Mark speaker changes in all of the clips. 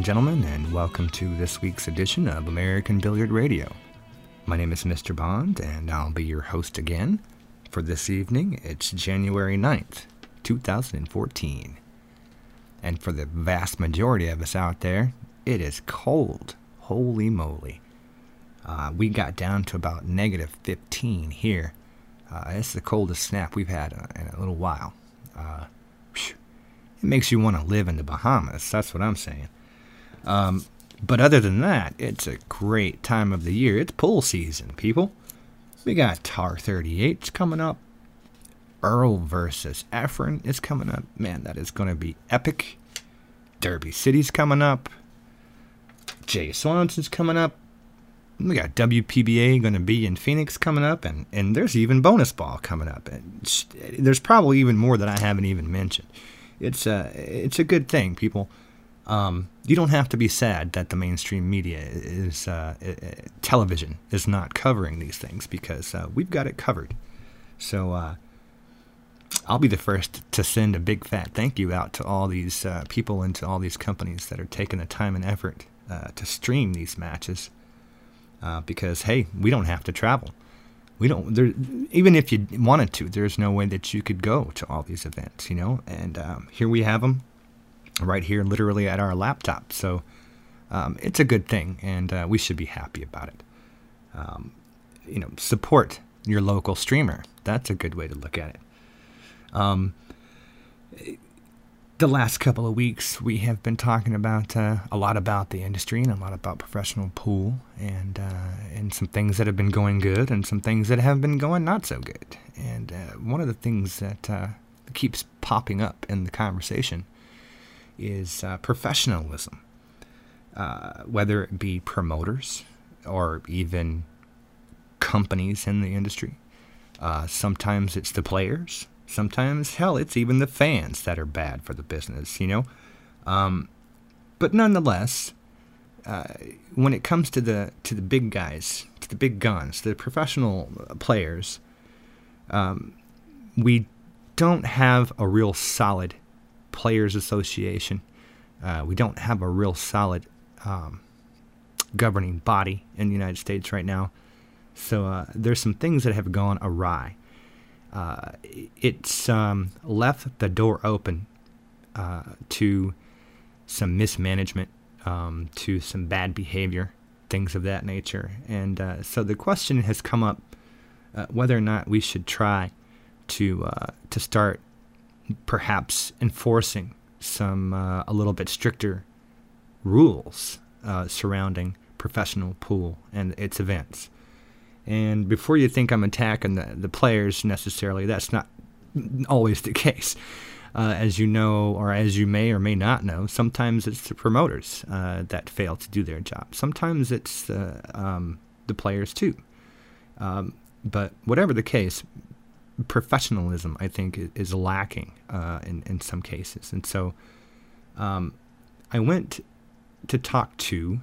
Speaker 1: And gentlemen, and welcome to this week's edition of American Billiard Radio. My name is Mr. Bond, and I'll be your host again. For this evening, it's January 9th, 2014. And for the vast majority of us out there, it is cold. Holy moly. Uh, we got down to about negative 15 here. Uh, it's the coldest snap we've had uh, in a little while. Uh, it makes you want to live in the Bahamas. That's what I'm saying. Um, but other than that, it's a great time of the year. It's pool season, people. We got Tar 38 coming up. Earl versus Efren is coming up. Man, that is going to be epic. Derby City's coming up. Jay Swanson's coming up. We got WPBA going to be in Phoenix coming up, and, and there's even bonus ball coming up. And there's probably even more that I haven't even mentioned it's a it's a good thing, people. Um, you don't have to be sad that the mainstream media is uh, television is not covering these things because uh, we've got it covered. So uh, I'll be the first to send a big fat thank you out to all these uh, people and to all these companies that are taking the time and effort uh, to stream these matches. Uh, because hey, we don't have to travel we don't there even if you wanted to there's no way that you could go to all these events you know and um, here we have them right here literally at our laptop. So um, it's a good thing and uh, we should be happy about it. Um, you know support your local streamer. That's a good way to look at it. Um, the last couple of weeks, we have been talking about uh, a lot about the industry and a lot about professional pool and uh, and some things that have been going good and some things that have been going not so good. And uh, one of the things that uh, keeps popping up in the conversation is uh, professionalism, uh, whether it be promoters or even companies in the industry. sometimes it's the players Sometimes, hell, it's even the fans that are bad for the business, you know? Um, but nonetheless, uh, when it comes to the to the big guys, to the big guns, the professional players, um, we don't have a real solid players association. Uh, we don't have a real solid um, governing body in the United States right now. So uh, there's some things that have gone awry uh, it's um, left the door open uh, to some mismanagement, um, to some bad behavior, things of that nature. And uh, so the question has come up uh, whether or not we should try to to start perhaps enforcing some uh, a little bit stricter rules surrounding professional pool and its events. And before you think I'm attacking the, the players necessarily, that's not always the case. Uh, as you know, or as you may or may not know, sometimes it's the promoters uh, that fail to do their job. Sometimes it's uh, um, the players too. Um, but whatever the case, professionalism, I think, is lacking uh, in, in some cases. And so um, I went to talk to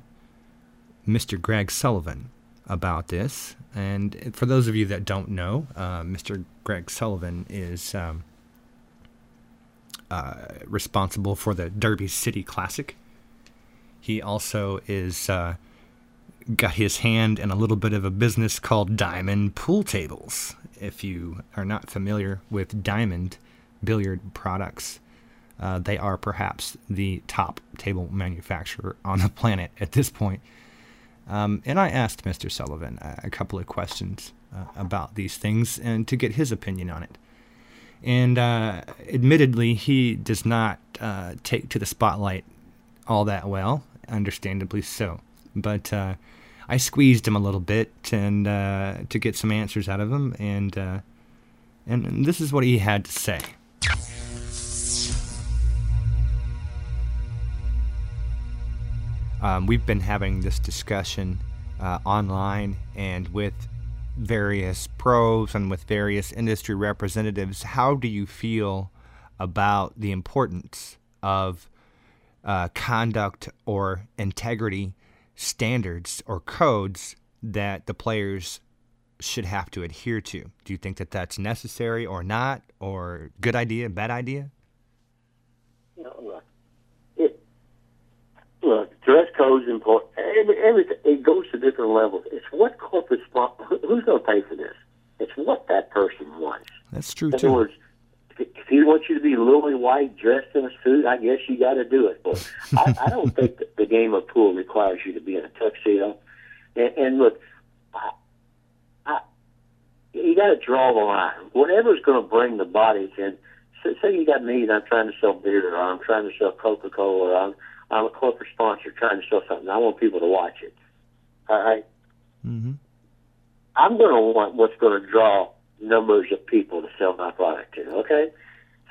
Speaker 1: Mr. Greg Sullivan about this. And for those of you that don't know, uh, Mr. Greg Sullivan is um, uh, responsible for the Derby City Classic. He also is uh, got his hand in a little bit of a business called Diamond Pool Tables. If you are not familiar with Diamond billiard products, uh, they are perhaps the top table manufacturer on the planet at this point. Um, and I asked Mr. Sullivan a, couple of questions uh, about these things and to get his opinion on it. And uh, admittedly, he does not uh, take to the spotlight all that well, understandably so. But uh, I squeezed him a little bit and uh, to get some answers out of him, and uh, and this is what he had to say. Um, we've been having this discussion uh, online and with various pros and with various industry representatives. How do you feel about the importance of uh, conduct or integrity standards or codes that the players should have to adhere to? Do you think that that's necessary or not, or good idea, bad idea?
Speaker 2: No, it dress codes important. Every, everything it goes to different levels. It's what corporate who's going to pay for this. It's what that person wants.
Speaker 1: That's true
Speaker 2: In
Speaker 1: too.
Speaker 2: words, if he wants you to be lily white, dressed in a suit, I guess you got to do it. But I, I don't think that the game of pool requires you to be in a tuxedo. And, and look, I, I, you got to draw the line. Whatever's going to bring the bodies in. Say, say you got me and I'm trying to sell beer, or I'm trying to sell Coca Cola, or I'm I'm a corporate sponsor trying to sell something. I want people to watch it. All right.
Speaker 1: hmm
Speaker 2: I'm going to want what's going to draw numbers of people to sell my product to. Okay,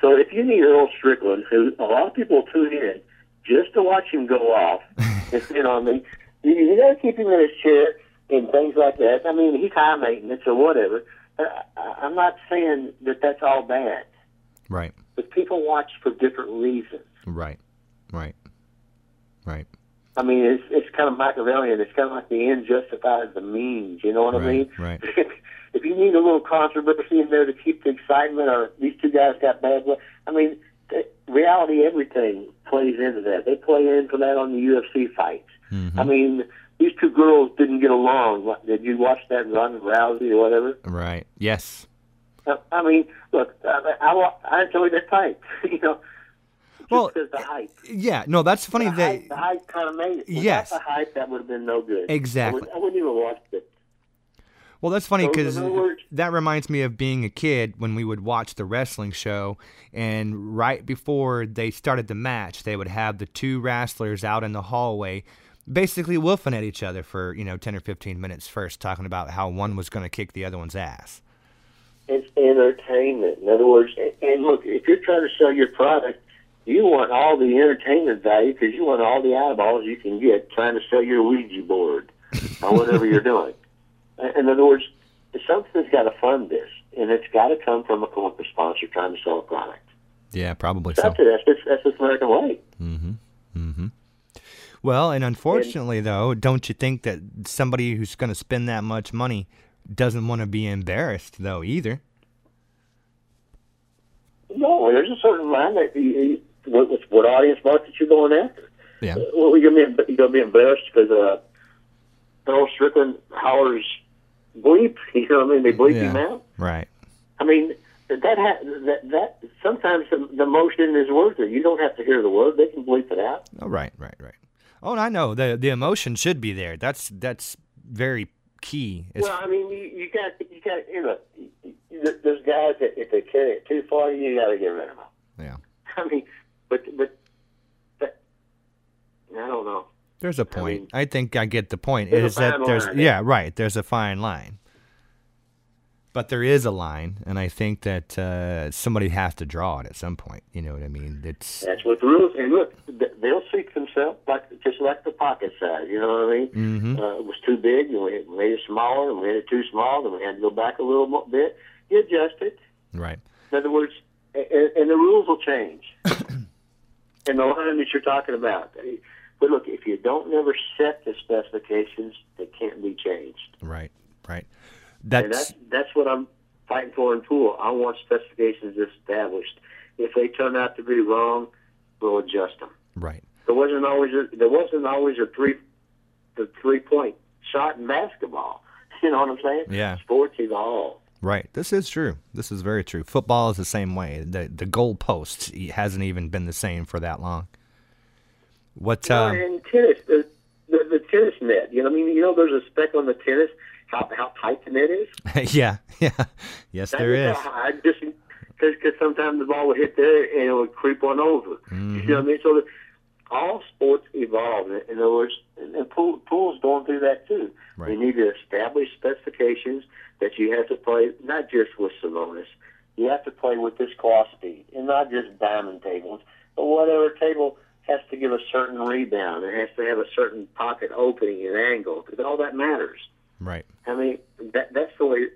Speaker 2: so if you need Earl Strickland, who a lot of people tune in just to watch him go off, you know, what I mean, you, you got to keep him in his chair and things like that. I mean, he's high maintenance or whatever. I- I'm not saying that that's all bad,
Speaker 1: Right.
Speaker 2: but people watch for different reasons.
Speaker 1: Right. Right. Right.
Speaker 2: I mean, it's it's kind of Machiavellian. It's kind of like the end justifies the means. You know what I mean?
Speaker 1: right.
Speaker 2: if you need a little controversy in there to keep the excitement, or these two guys got bad blood, I mean, the, reality, everything plays into that. They play into that on the UFC fights.
Speaker 1: Mhm.
Speaker 2: I mean, these two girls didn't get along. Did you watch that Ronda Rousey or whatever?
Speaker 1: Right. Yes.
Speaker 2: I- I mean, look, I, I, I enjoyed that fight. you know,
Speaker 1: Well,
Speaker 2: because the hype.
Speaker 1: Yeah. No, that's funny
Speaker 2: The
Speaker 1: that.
Speaker 2: hype, the hype kind of made it.
Speaker 1: Yes.
Speaker 2: the hype, that would have been no good.
Speaker 1: Exactly.
Speaker 2: I, would, I wouldn't even watch it.
Speaker 1: Well, that's funny because that reminds me of being a kid when we would watch the wrestling show, and right before they started the match, they would have the two wrestlers out in the hallway, basically wolfing at each other for you know ten or fifteen minutes first, talking about how one was going to kick the other one's ass.
Speaker 2: It's entertainment. In other words, and look, if you're trying to sell your product, you want all the entertainment value because you want all the eyeballs you can get trying to sell your Ouija board or whatever you're doing. In other words, something's got to fund this, and it's got to come from a corporate sponsor trying to sell a product.
Speaker 1: Yeah, probably so.
Speaker 2: That's it. That's just, that's just American way. Mm-hmm. Mm-hmm.
Speaker 1: Well, and unfortunately, though, don't you think that somebody who's going to spend that much money doesn't want to be embarrassed, though, either?
Speaker 2: No, there's a certain line that you, what, what- what audience market you're going after.
Speaker 1: Yeah.
Speaker 2: Well, you're going to be, you're going to be embarrassed because uh, Earl Strickland hollers bleep. You know what I mean? They bleep him out.
Speaker 1: Right.
Speaker 2: I mean, that ha- that that sometimes the, the motion is worth it. You don't have to hear the word; they can bleep it out.
Speaker 1: Oh, right, right, right. Oh, and I know the the emotion should be there. That's that's very key. It's-
Speaker 2: Well, I mean, you, you got you got you know, you- you- there- there's guys that if they carry it too far, you got to get rid of them.
Speaker 1: yeah.
Speaker 2: I mean, but but, but I don't know.
Speaker 1: There's a point.
Speaker 2: mean,
Speaker 1: I, think I get the point. Is that there's
Speaker 2: line.
Speaker 1: yeah, right. There's a fine line. But there is a line, and I think that uh, somebody has to draw it at some point. You know what I mean? It's
Speaker 2: That's what the rules. And look, they'll seek themselves like just like the pocket size. You know what I mean?
Speaker 1: Mhm.
Speaker 2: Uh, it was too big, and we made it smaller, and we made it too small, and we had to go back a little bit. You adjust it.
Speaker 1: right.
Speaker 2: In other words, and, and the rules will change. and the line that you're talking about. But look, if you don't never set the specifications, they can't be changed.
Speaker 1: Right. Right.
Speaker 2: And
Speaker 1: That's
Speaker 2: that's that's what I'm fighting for in pool. I want specifications established. If they turn out to be wrong, we'll adjust them.
Speaker 1: right.
Speaker 2: There wasn't always a, there wasn't always a three the three point shot in basketball. You know what I'm saying?
Speaker 1: Yeah.
Speaker 2: Sports evolve.
Speaker 1: Right. This is true. This is very true. Football is the same way. The the goalpost hasn't even been the same for that long. What?
Speaker 2: Uh,
Speaker 1: Um,
Speaker 2: and tennis, the, the the tennis net. You know, I mean, you know, there's a speck on the tennis. How how tight the net is.
Speaker 1: yeah. Yeah. Yes, there is.
Speaker 2: I just because sometimes the ball would hit there and it would creep on over. You know what I mean? So the, all sports evolve. In other words, and, pool, pool's going through that too.
Speaker 1: Right.
Speaker 2: You need to establish specifications that you have to play not just with Simonis. You have to play with this cloth speed, and not just diamond tables, but whatever table has to give a certain rebound. It has to have a certain pocket opening and angle, because all that matters.
Speaker 1: Right.
Speaker 2: I mean, that that's the way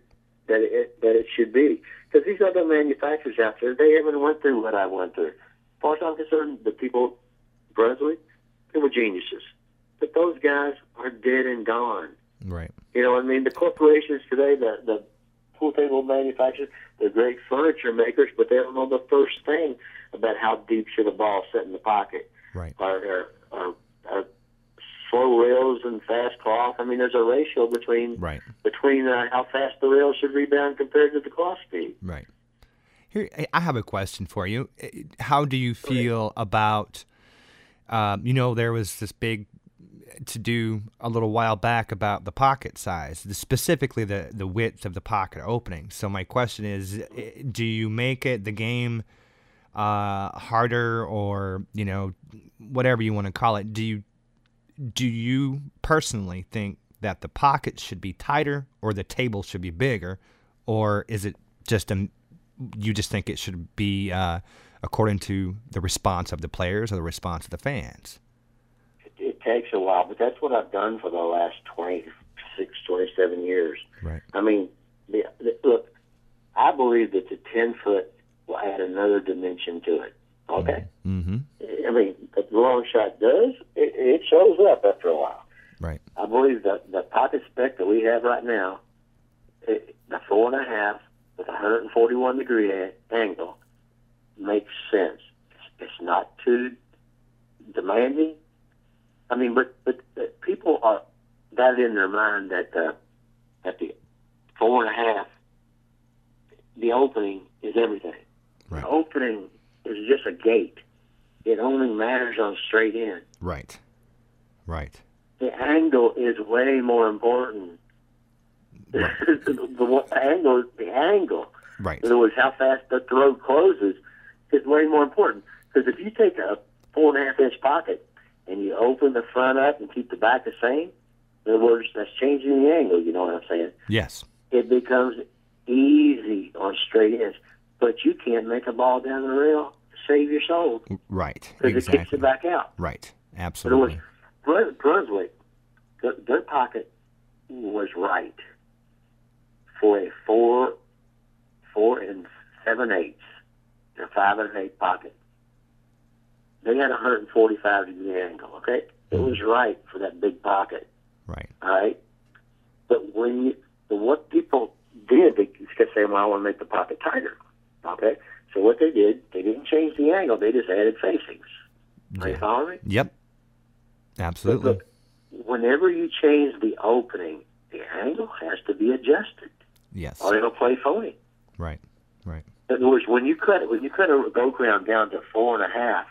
Speaker 2: that it that it should be. Because these other manufacturers out there, they haven't went through what I went through. As far as I'm concerned, the people, Brunswick, they were geniuses. But those guys are dead and gone.
Speaker 1: Right.
Speaker 2: You know, I mean, the corporations today, the the pool table manufacturers, they're great furniture makers, but they don't know the first thing about how deep should a ball sit in the pocket
Speaker 1: Right.
Speaker 2: or, or, or, or slow rails and fast cloth. I mean, there's a ratio between
Speaker 1: Right.
Speaker 2: between uh, how fast the rail should rebound compared to the cloth speed.
Speaker 1: Right. Here, I- I have a question for you. How do you feel about, um, you know, there was this big to do a little while back about the pocket size, the, specifically the, the width of the pocket opening. So my question is, uh, do you make it the game uh, harder, or you know, whatever you want to call it? Do you do you personally think that the pocket should be tighter or the table should be bigger, or is it just a you just think it should be uh, according to the response of the players or the response of the fans?
Speaker 2: It, it takes a while, but that's what I've done for the last 26, 27 years.
Speaker 1: Right.
Speaker 2: I mean, the, the, look, I believe that the 10 foot will add another dimension to it. Okay?
Speaker 1: Mm-hmm.
Speaker 2: I mean, the long shot does, it, it shows up after a while.
Speaker 1: Right.
Speaker 2: I believe that the pocket spec that we have right now, it, the four and a half with a 141 degree angle, makes sense. It's, not too demanding. I mean, but but, people are that in their mind that uh, that the four and a half, the opening is everything.
Speaker 1: Right.
Speaker 2: The opening is just a gate. It only matters on straight in.
Speaker 1: Right. Right.
Speaker 2: The angle is way more important.
Speaker 1: Right.
Speaker 2: the, the angle, the angle.
Speaker 1: Right.
Speaker 2: In other words, how fast the throat closes is way more important. Because if you take a four and a half inch pocket and you open the front up and keep the back the same, in other words, that's changing the angle. You know what I'm saying?
Speaker 1: Yes.
Speaker 2: It becomes easy on straight ends, but you can't make a ball down the rail to save your soul
Speaker 1: Right.
Speaker 2: because it kicks
Speaker 1: Exactly.
Speaker 2: it back out.
Speaker 1: Right.
Speaker 2: In other words,
Speaker 1: Absolutely.
Speaker 2: Brun- Brunswick, their, their pocket was right for a four, four and seven eighths, a five and an eighth pocket. They had a 145 degree angle. Okay, it mm-hmm. was right for that big pocket.
Speaker 1: Right.
Speaker 2: All right, but when you, but what people did, they kept saying, "Well, I want to make the pocket tighter." Okay, so what they did, they didn't change the angle; they just added facings. Are you following me?
Speaker 1: Yep. Absolutely.
Speaker 2: Look, whenever you change the opening, the angle has to be adjusted,
Speaker 1: Yes.
Speaker 2: or it'll play phony.
Speaker 1: Right. Right.
Speaker 2: In other words, when you cut it, when you cut a go ground down to four and a half,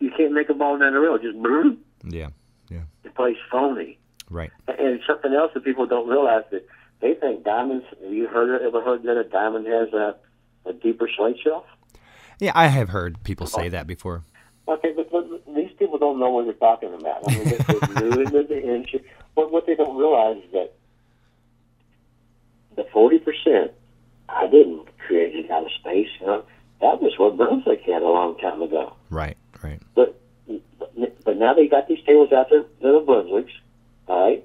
Speaker 2: you can't make a ball down the rail. Just boom,
Speaker 1: Yeah. Yeah.
Speaker 2: it plays phony.
Speaker 1: Right.
Speaker 2: And something else that people don't realize that they think diamonds. Have you heard ever heard that a diamond has a, a deeper slate shelf?
Speaker 1: Yeah, I have heard people say that before.
Speaker 2: Okay, but, but these people don't know what they're talking about. I mean, they're, they're new into the industry. What, what they don't realize is that the forty percent I didn't create it out of space. You know, that was what Brunswick had a long time ago.
Speaker 1: Right. Right.
Speaker 2: But but now they got these tables out there that are Brunswicks, all right,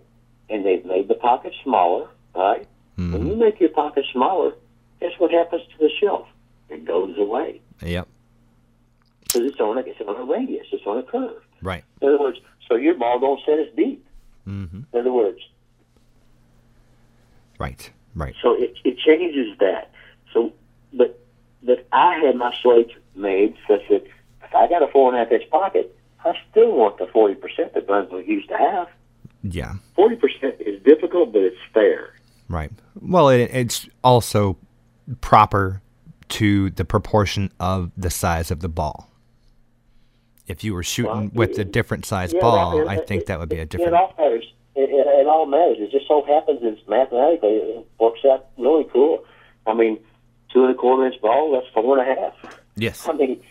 Speaker 2: and they've made the pocket smaller, all right. When
Speaker 1: Mhm.
Speaker 2: you make your pocket smaller, guess what happens to the shelf? It goes away
Speaker 1: Yep.
Speaker 2: because it's on a it's on a radius, it's on a curve.
Speaker 1: Right.
Speaker 2: In other words, so your ball don't set as deep.
Speaker 1: Mm-hmm.
Speaker 2: In other words,
Speaker 1: Right. Right.
Speaker 2: so it, it changes that. So, but but I had my slates made such that if I got a four and a half inch pocket, I still want the forty percent that Brunswick used to have.
Speaker 1: Yeah.
Speaker 2: Forty percent is difficult, but it's fair.
Speaker 1: Right. Well, it, it's also proper to the proportion of the size of the ball. If you were shooting
Speaker 2: Well,
Speaker 1: with a different size
Speaker 2: Yeah,
Speaker 1: ball,
Speaker 2: it-
Speaker 1: I think
Speaker 2: it-
Speaker 1: that would be a
Speaker 2: It
Speaker 1: different.
Speaker 2: all matters. It, it, it all matters. It just so happens it's mathematically it works out really cool. I mean, two and a quarter inch ball, that's four and a half.
Speaker 1: Yes.
Speaker 2: I mean,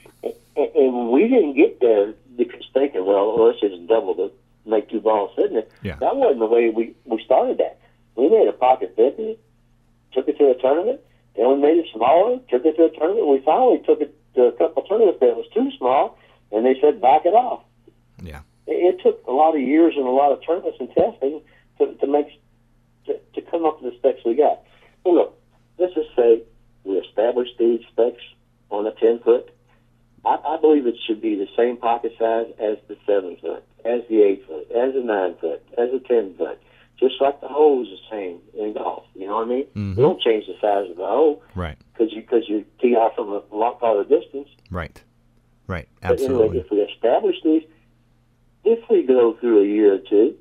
Speaker 2: and, we didn't get there because thinking, well, let's just double the make two balls sitting there.
Speaker 1: Yeah.
Speaker 2: That wasn't the way we we started that. We made a pocket fifty, took it to a tournament, then we made it smaller, took it to a tournament. We finally took it to a couple tournaments that was too small, and they said back it off.
Speaker 1: Yeah.
Speaker 2: It, took a lot of years and a lot of tournaments and testing to, to make to, to come up with the specs we got. Well, look, let's just say we established these specs on a ten foot. I, I believe it should be the same pocket size as the seven foot, as the eight foot, as the nine foot, as the ten foot. Just like the hole is the same in golf. You know what I mean?
Speaker 1: Mhm.
Speaker 2: You don't change the size of the hole
Speaker 1: Right.
Speaker 2: because you because you tee off from a lot farther distance.
Speaker 1: Right. Right.
Speaker 2: But anyway,
Speaker 1: Absolutely.
Speaker 2: if we establish these, if we go through a year or two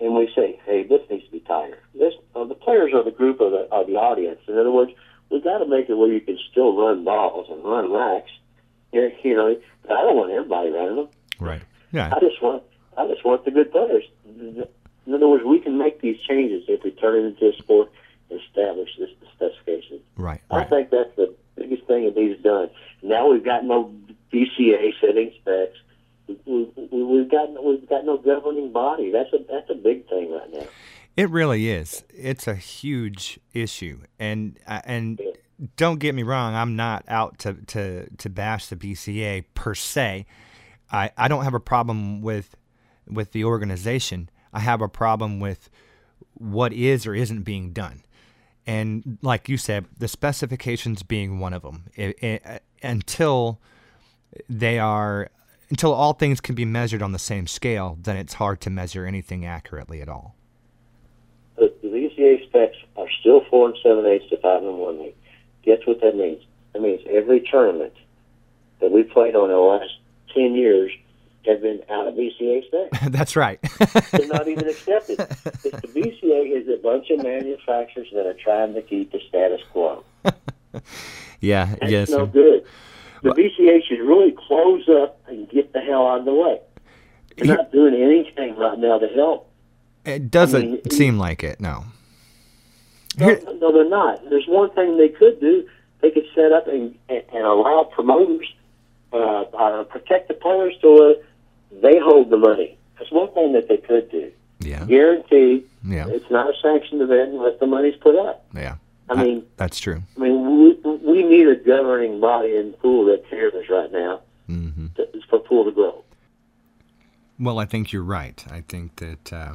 Speaker 2: and we say, hey, this needs to be tighter, this, uh, the players are the group of the, are the audience. In other words, we've got to make it where you can still run balls and run racks. You know, I don't want everybody running them.
Speaker 1: Right. Yeah.
Speaker 2: I just want I just want the good players. In other words, we can make these changes if we turn it into a sport and establish this specification.
Speaker 1: Right.
Speaker 2: I
Speaker 1: Right.
Speaker 2: think that's the biggest thing that needs done. Now we've got no BCA setting specs. We, we, we've got we've got no governing body. That's a that's a big thing right now.
Speaker 1: It really is. It's a huge issue, and uh, and don't get me wrong. I'm not out to to to bash the BCA per se. I I don't have a problem with with the organization. I have a problem with what is or isn't being done. And like you said, the specifications being one of them. I I until they are until all things can be measured on the same scale, then it's hard to measure anything accurately at all.
Speaker 2: The, the BCA specs are still four and seven eighths to five and one eighth. Guess what that means? That means every tournament that we played on in the last ten years have been out of BCA specs.
Speaker 1: That's right.
Speaker 2: They're not even accepted. It's the BCA is a bunch of manufacturers that are trying to keep the status quo.
Speaker 1: yeah,
Speaker 2: That's
Speaker 1: yes.
Speaker 2: no good. The BCA should really close up and get the hell out of the way. They're not doing anything right now to help.
Speaker 1: It doesn't
Speaker 2: I mean,
Speaker 1: seem like it, no.
Speaker 2: No, no, they're not. There's one thing they could do. They could set up and, and, and allow promoters uh, uh, protect the players so uh, they hold the money. That's one thing that they could do.
Speaker 1: Yeah,
Speaker 2: Guarantee
Speaker 1: yeah,
Speaker 2: it's not a sanctioned event unless the money's put up.
Speaker 1: yeah.
Speaker 2: I mean,
Speaker 1: That's true.
Speaker 2: I mean, we, we need a governing body in pool that cares us right now
Speaker 1: hmm
Speaker 2: to, for pool to grow.
Speaker 1: Well, I think you're right. I think that uh,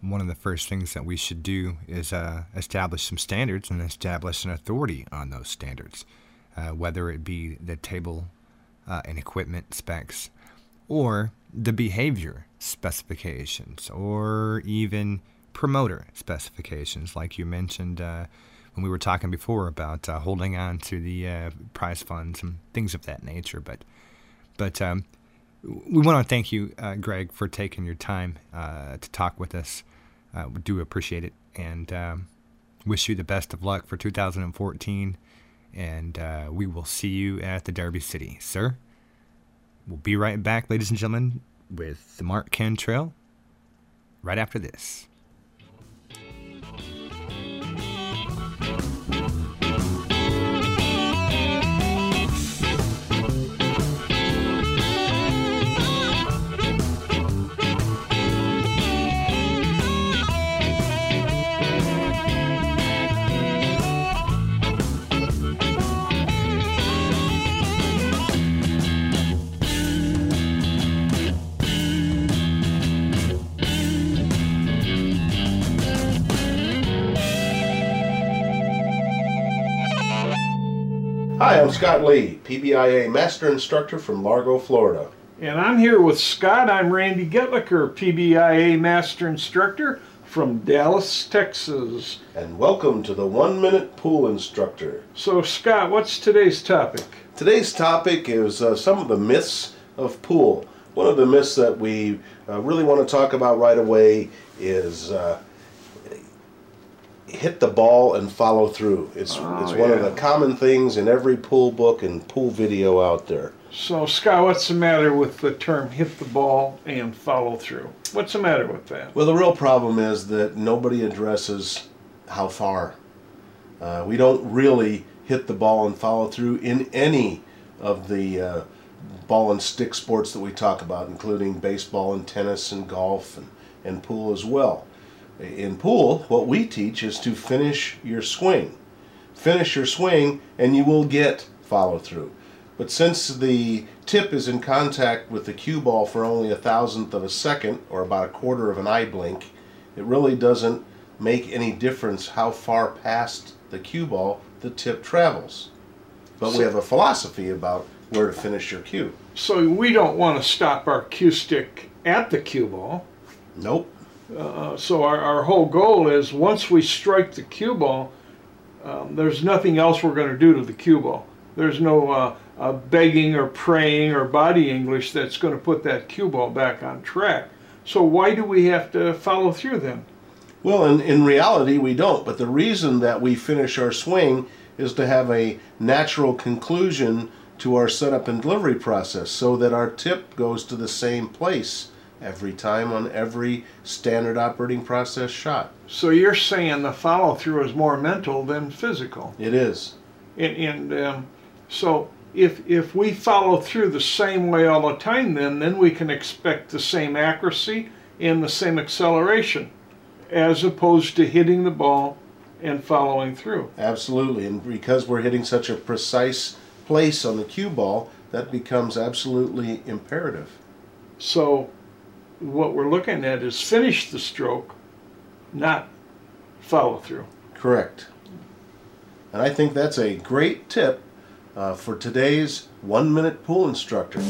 Speaker 1: one of the first things that we should do is uh, establish some standards and establish an authority on those standards, uh, whether it be the table uh, and equipment specs or the behavior specifications or even promoter specifications, like you mentioned uh, when we were talking before about uh, holding on to the uh, prize funds and things of that nature. But, but um, we want to thank you, uh, Greg, for taking your time uh, to talk with us. Uh, we do appreciate it and um, wish you the best of luck for 2014. And uh, we will see you at the Derby City, sir. We'll be right back, ladies and gentlemen, with the Mark Cantrell right after this.
Speaker 3: Hi, I'm Scott Lee, PBIA Master Instructor from Largo, Florida.
Speaker 4: And I'm here with Scott. I'm Randy Goettlicher, PBIA Master Instructor from Dallas, Texas.
Speaker 3: And welcome to the One Minute Pool Instructor.
Speaker 4: So, Scott, what's today's topic?
Speaker 3: Today's topic is uh, some of the myths of pool. One of the myths that we uh, really want to talk about right away is uh, hit the ball and follow through. It's,
Speaker 4: Oh,
Speaker 3: it's one of the common things in every pool book and pool video out there.
Speaker 4: So, Scott, what's the matter with the term hit the ball and follow through? What's the matter with that?
Speaker 3: Well, the real problem is that nobody addresses how far. Uh, we don't really hit the ball and follow through in any of the uh, ball and stick sports that we talk about, including baseball and tennis and golf and, and pool as well. In pool, what we teach is to finish your swing. Finish your swing, and you will get follow through. But since the tip is in contact with the cue ball for only a thousandth of a second, or about a quarter of an eye blink, it really doesn't make any difference how far past the cue ball the tip travels. But we have a philosophy about where to finish your cue.
Speaker 4: So, we don't want to stop our cue stick at the cue ball.
Speaker 3: Nope.
Speaker 4: Uh, so, our, our whole goal is once we strike the cue ball, um, there's nothing else we're going to do to the cue ball. There's no uh, uh, begging or praying or body English that's going to put that cue ball back on track. So why do we have to follow through then?
Speaker 3: Well, in, in reality, we don't. But the reason that we finish our swing is to have a natural conclusion to our setup and delivery process so that our tip goes to the same place every time on every standard operating process shot.
Speaker 4: So you're saying the follow through is more mental than physical.
Speaker 3: It is.
Speaker 4: And, and um, so if if we follow through the same way all the time, then then we can expect the same accuracy and the same acceleration, as opposed to hitting the ball and following through.
Speaker 3: Absolutely, and because we're hitting such a precise place on the cue ball, that becomes absolutely imperative.
Speaker 4: So, what we're looking at is finish the stroke, not follow through.
Speaker 3: Correct. And I think that's a great tip uh, for today's one minute pool instructor.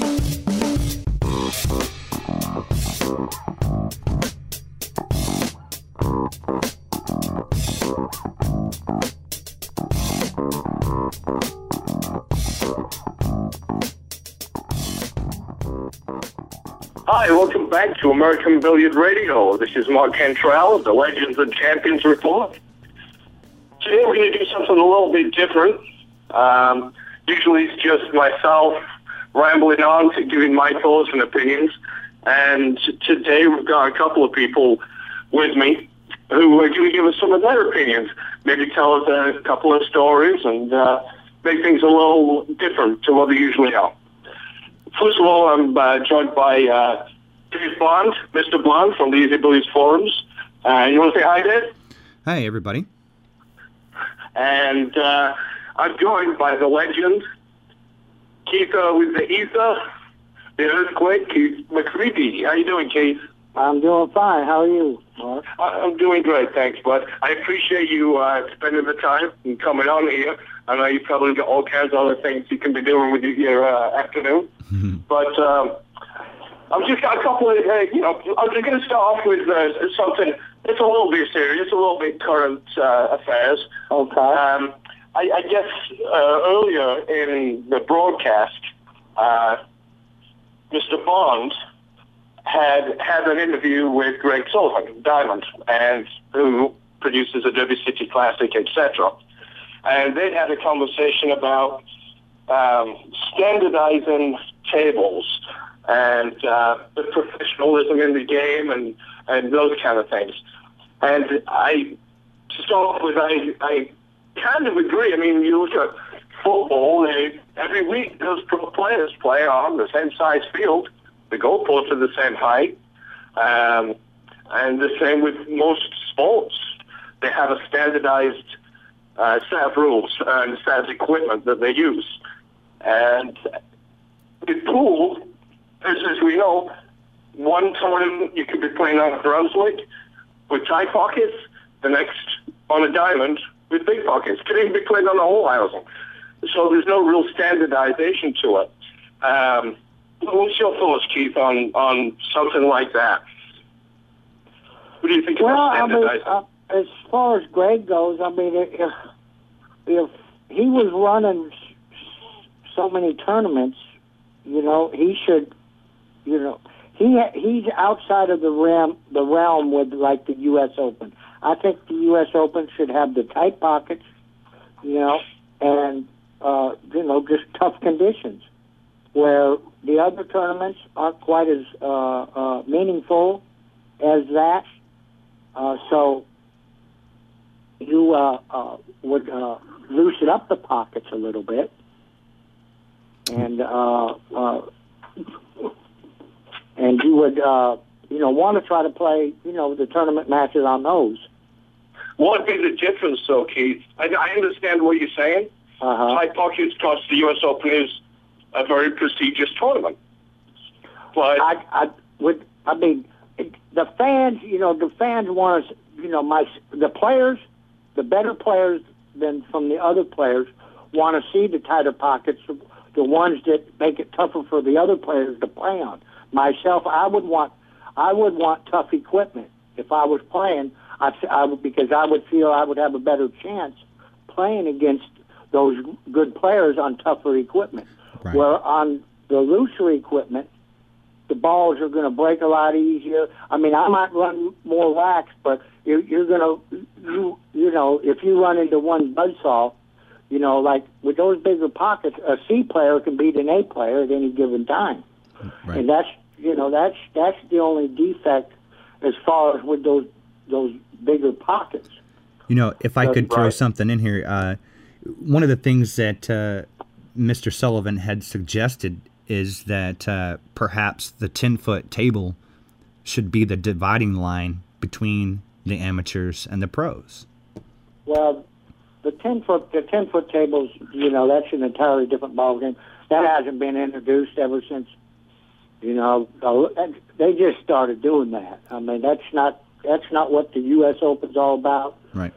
Speaker 5: Hi, welcome back to American Billiard Radio. This is Mark Cantrell of the Legends and Champions Report. Today we're going to do something a little bit different. Um, usually it's just myself rambling on, giving my thoughts and opinions. And today we've got a couple of people with me who are going to give us some of their opinions. Maybe tell us a couple of stories and uh, make things a little different to what they usually are. First of all, I'm uh, joined by uh, Dave Bond, Mr. Bond from the AzBilliards forums. Uh, you want to say hi, Dave?
Speaker 1: Hi, everybody.
Speaker 5: And uh, I'm joined by the legend, Keith with the ether, the earthquake, Keith McCready. How you doing, Keith?
Speaker 6: I'm doing fine. How are you, Mark?
Speaker 5: I- I'm doing great, thanks, bud. I appreciate you uh, spending the time and coming on here. I know you've probably got all kinds of other things you can be doing with your uh, afternoon. But um, I've just got a couple of, uh, you know, I'm just going to start off with uh, something that's a little bit serious, a little bit current uh, affairs.
Speaker 6: Okay.
Speaker 5: Um, I, I guess uh, earlier in the broadcast, uh, Mr. Bond had had an interview with Greg Sullivan, Diamond, and who produces the Derby City Classic, etc. And they had a conversation about um, standardizing tables and uh, the professionalism in the game and, and those kind of things. And I, to start with, I, I kind of agree. I mean, you look at football, they, every week those pro players play on the same size field. The goalposts are the same height. Um, and the same with most sports. They have a standardized uh, set of rules and set of equipment that they use. And with pool, as, as we know, one time you could be playing on a Brunswick with tight pockets, the next on a diamond with big pockets. Could even be played on a whole housing. So there's no real standardization to it. Um, what's your thoughts, Keith, on, on something like that? What do you think
Speaker 6: Well,
Speaker 5: about
Speaker 6: I mean, uh, as far as Greg goes, I mean, if, if he was running so many tournaments, you know, he should, you know, he he's outside of the realm the realm with like the U.S. Open. I think the U.S. Open should have the tight pockets, you know, and uh, you know just tough conditions, where the other tournaments aren't quite as uh, uh, meaningful as that. Uh, so you uh, uh, would uh, loosen up the pockets a little bit, and uh, uh, and you would uh, you know want to try to play you know the tournament matches on those.
Speaker 5: What would be the difference, though, Keith? I, I understand what you're saying.
Speaker 6: Uh-huh.
Speaker 5: Tight pockets because the U.S. Open is a very prestigious tournament. But
Speaker 6: I, I would. I mean, the fans. You know, the fans want us. You know, my the players, the better players than from the other players, want to see the tighter pockets. The ones that make it tougher for the other players to play on. Myself, I would want. I would want tough equipment if I was playing. I, I would because I would feel I would have a better chance playing against those good players on tougher equipment.
Speaker 1: Right.
Speaker 6: Where on the looser equipment, the balls are going to break a lot easier. I mean, I might run more wax, but you're, you're going to, you, you know, if you run into one buzzsaw, you know, like with those bigger pockets, a C player can beat an A player at any given time,
Speaker 1: Right.
Speaker 6: and that's, you know, that's that's the only defect as far as with those those bigger pockets.
Speaker 1: You know, if I could throw something in here, uh, one of the things that uh, Mr. Sullivan had suggested is that uh, perhaps the 10 foot table should be the dividing line between the amateurs and the pros.
Speaker 6: Well, the ten foot the ten foot tables, you know, that's an entirely different ballgame. That hasn't been introduced ever since, you know, they just started doing that. I mean, that's not that's not what the U.S. Open's all about,
Speaker 1: Right.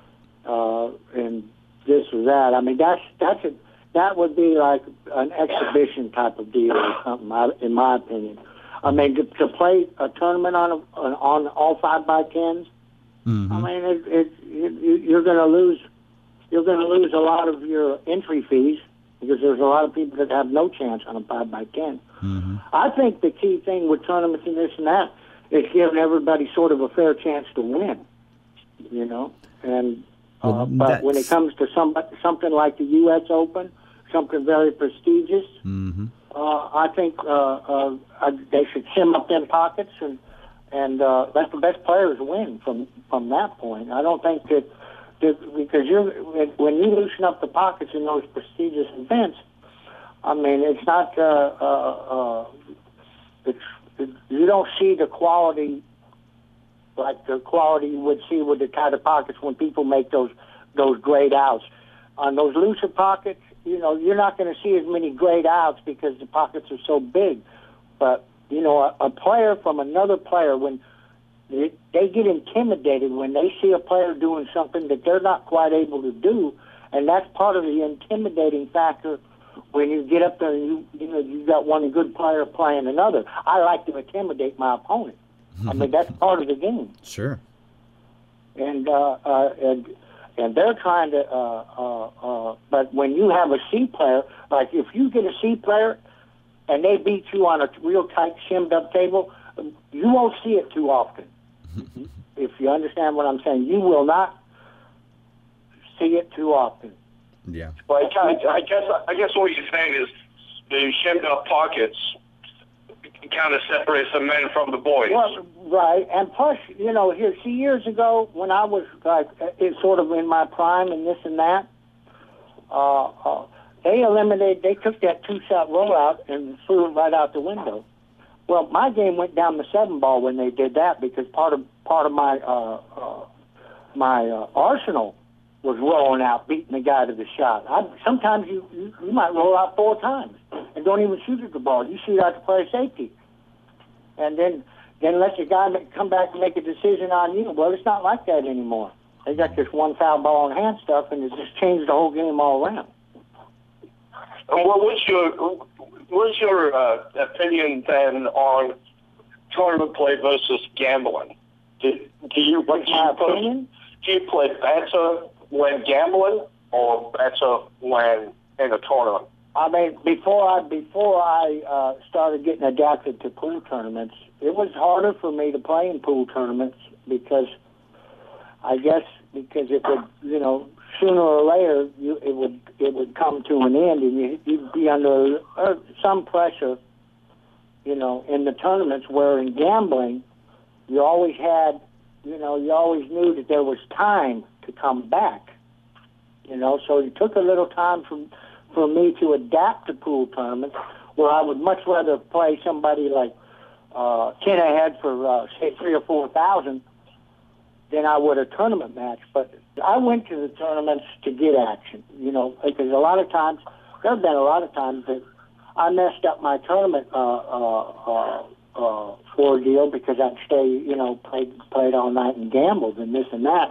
Speaker 6: uh, and this or that. I mean, that's that's a that would be like an exhibition type of deal or something, in my opinion. I mean, to, to play a tournament on a, on all five by 10s
Speaker 1: hmm
Speaker 6: I mean, it, it, you, you're going to lose. You're going to lose a lot of your entry fees because there's a lot of people that have no chance on a five by 10
Speaker 1: hmm
Speaker 6: I think the key thing with tournaments and this and that is giving everybody sort of a fair chance to win. You know, and uh,
Speaker 1: Well,
Speaker 6: but when it comes to some something like the U.S. Open, something very prestigious,
Speaker 1: hmm
Speaker 6: uh, I think uh, uh, they should sim up them pockets and and uh, let the best players win from from that point. I don't think that, that because you're when you loosen up the pockets in those prestigious events. I mean, it's not. Uh, uh, uh, it's it, you don't see the quality like the quality you would see with the tighter pockets when people make those those grade outs. On those looser pockets, you know, you're not going to see as many grade outs because the pockets are so big. But you know, a, a player from another player when they, they get intimidated when they see a player doing something that they're not quite able to do, and that's part of the intimidating factor when you get up there and you you know you got one good player playing another. I like to intimidate my opponent. I mean that's part of the game
Speaker 1: Sure.
Speaker 6: and uh, uh, and and they're trying to. Uh, uh, uh, but when you have a C player, like if you get a C player, and they beat you on a real tight shimmed up table, you won't see it too often. if you understand what I'm saying, you will not see it too often.
Speaker 1: Yeah.
Speaker 5: Well, I, I guess I guess what you're saying is the shimmed up pockets kind of separates the men from the boys.
Speaker 6: Well, right, and plus, you know, here, see, years ago when I was like, it's sort of in my prime and this and that, uh, uh, they eliminated, they took that two-shot rollout and threw it right out the window. Well, my game went down the seven ball when they did that because part of part of my uh, uh, my uh, arsenal was rolling out, beating the guy to the shot. I, sometimes you, you you might roll out four times and don't even shoot at the ball. You shoot out to play safety and then then let your guy make, come back and make a decision on you. Well, it's not like that anymore. They got this one foul ball in hand stuff, and it just changed the whole game all around.
Speaker 5: Uh, Well, what's your what's your uh, opinion then on tournament play versus gambling? Do, do you
Speaker 6: What's
Speaker 5: do you
Speaker 6: my
Speaker 5: put-
Speaker 6: opinion?
Speaker 5: Do you play better when gambling or better when in a tournament?
Speaker 6: I mean, before I before I uh, started getting adapted to pool tournaments, it was harder for me to play in pool tournaments because I guess because it would you know sooner or later you, it would it would come to an end and you, you'd be under uh, some pressure, you know, in the tournaments. Where in gambling, you always had you know you always knew that there was time to come back. You know, so it took a little time for for me to adapt to pool tournaments, where I would much rather play somebody like uh, ten ahead for uh, say three or four thousand than I would a tournament match. But I went to the tournaments to get action, you know, because a lot of times there have been a lot of times that I messed up my tournament uh, uh, uh, uh, ordeal because I'd stay, you know, played played all night and gambled and this and that.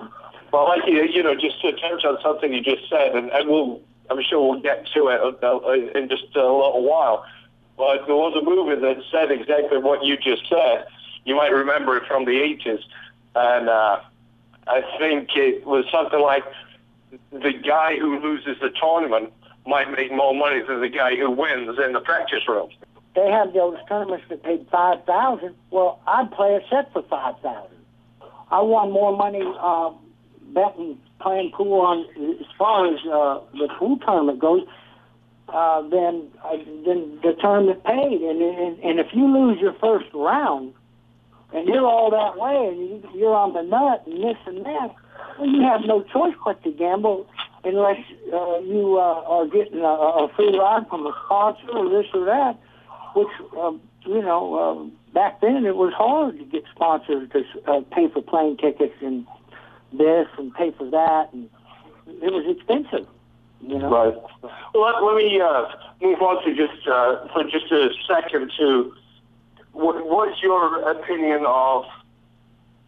Speaker 5: Well, like you, you know, just to touch on something you just said, and, and we'll, I'm sure we'll get to it uh, in just a little while. But there was a movie that said exactly what you just said. You might remember it from the 80s, and uh, I think it was something like the guy who loses the tournament might make more money than the guy who wins in the practice room.
Speaker 6: They have those tournaments that paid five thousand. Well, I'd play a set for five thousand. I won more money uh, betting playing pool on as far as uh, the pool tournament goes uh, than uh, than the tournament paid. And, and and if you lose your first round and you're all that way and you, you're on the nut and this and that, well, you have no choice but to gamble unless uh, you uh, are getting a, a free ride from a sponsor or this or that, which, um, you know, um, back then it was hard to get sponsors to uh, pay for plane tickets and this and pay for that, and it was expensive. You know?
Speaker 5: Right. Well, let, let me uh, move on to just uh, for just a second to what, what's your opinion of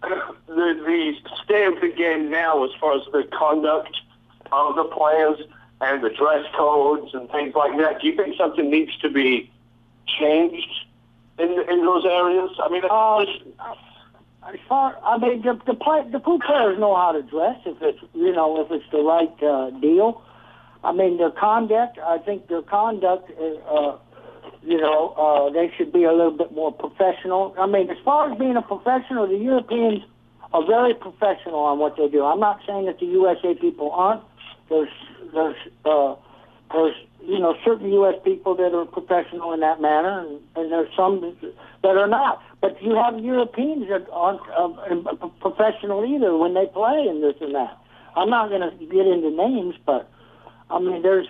Speaker 5: the the state of the game now as far as the conduct of the players and the dress codes and things like that? Do you think something needs to be changed in in those areas? I mean,
Speaker 6: Uh, as far, I mean, the the, play, the pool players know how to dress if it's you know if it's the right uh, deal. I mean, their conduct. I think their conduct. Uh, uh, you know, uh, they should be a little bit more professional. I mean, as far as being a professional, the Europeans are very professional on what they do. I'm not saying that the USA people aren't. There's there's uh, there's you know certain U.S. people that are professional in that manner, and, and there's some that are not. But you have Europeans that aren't uh, professional either when they play and this and that. I'm not going to get into names, but I mean there's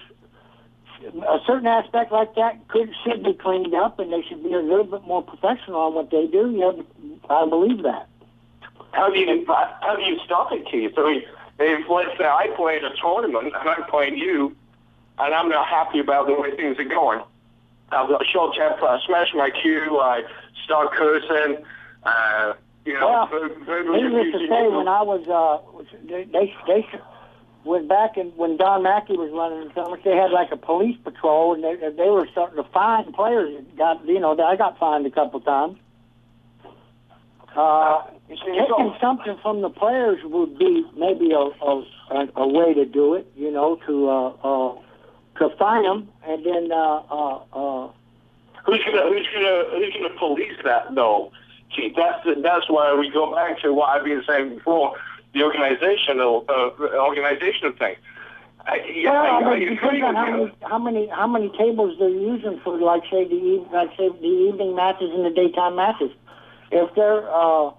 Speaker 6: a certain aspect like that could should be cleaned up, and they should be a little bit more professional on what they do. Yeah, I believe that.
Speaker 5: how do you do you stop it, Keith? I mean, if let's say I play in a tournament and I'm playing you, and I'm not happy about the way things are going. I've got a short temper. I smash my cue. I start cursing. Uh, you know,
Speaker 6: Well,
Speaker 5: ver- verbally
Speaker 6: Needless to say,
Speaker 5: people.
Speaker 6: when I was, uh, they, they, they when back in when Don Mackey was running the tournament, they had like a police patrol, and they they were starting to fine players. that Got you know, I got fined a couple times. Uh,
Speaker 5: You see,
Speaker 6: taking
Speaker 5: so-
Speaker 6: something from the players would be maybe a a, a, a way to do it. You know, to uh, uh, them, and then uh, uh, uh,
Speaker 5: Who's gonna who's gonna who's gonna police that though? Gee, that's the, that's why we go back to what I've been saying before, the organizational uh, organizational thing. I, yeah,
Speaker 6: Well,
Speaker 5: I,
Speaker 6: I mean, depends on how many, how many how many tables they're using for, like say the like say the evening matches and the daytime matches. If they're uh,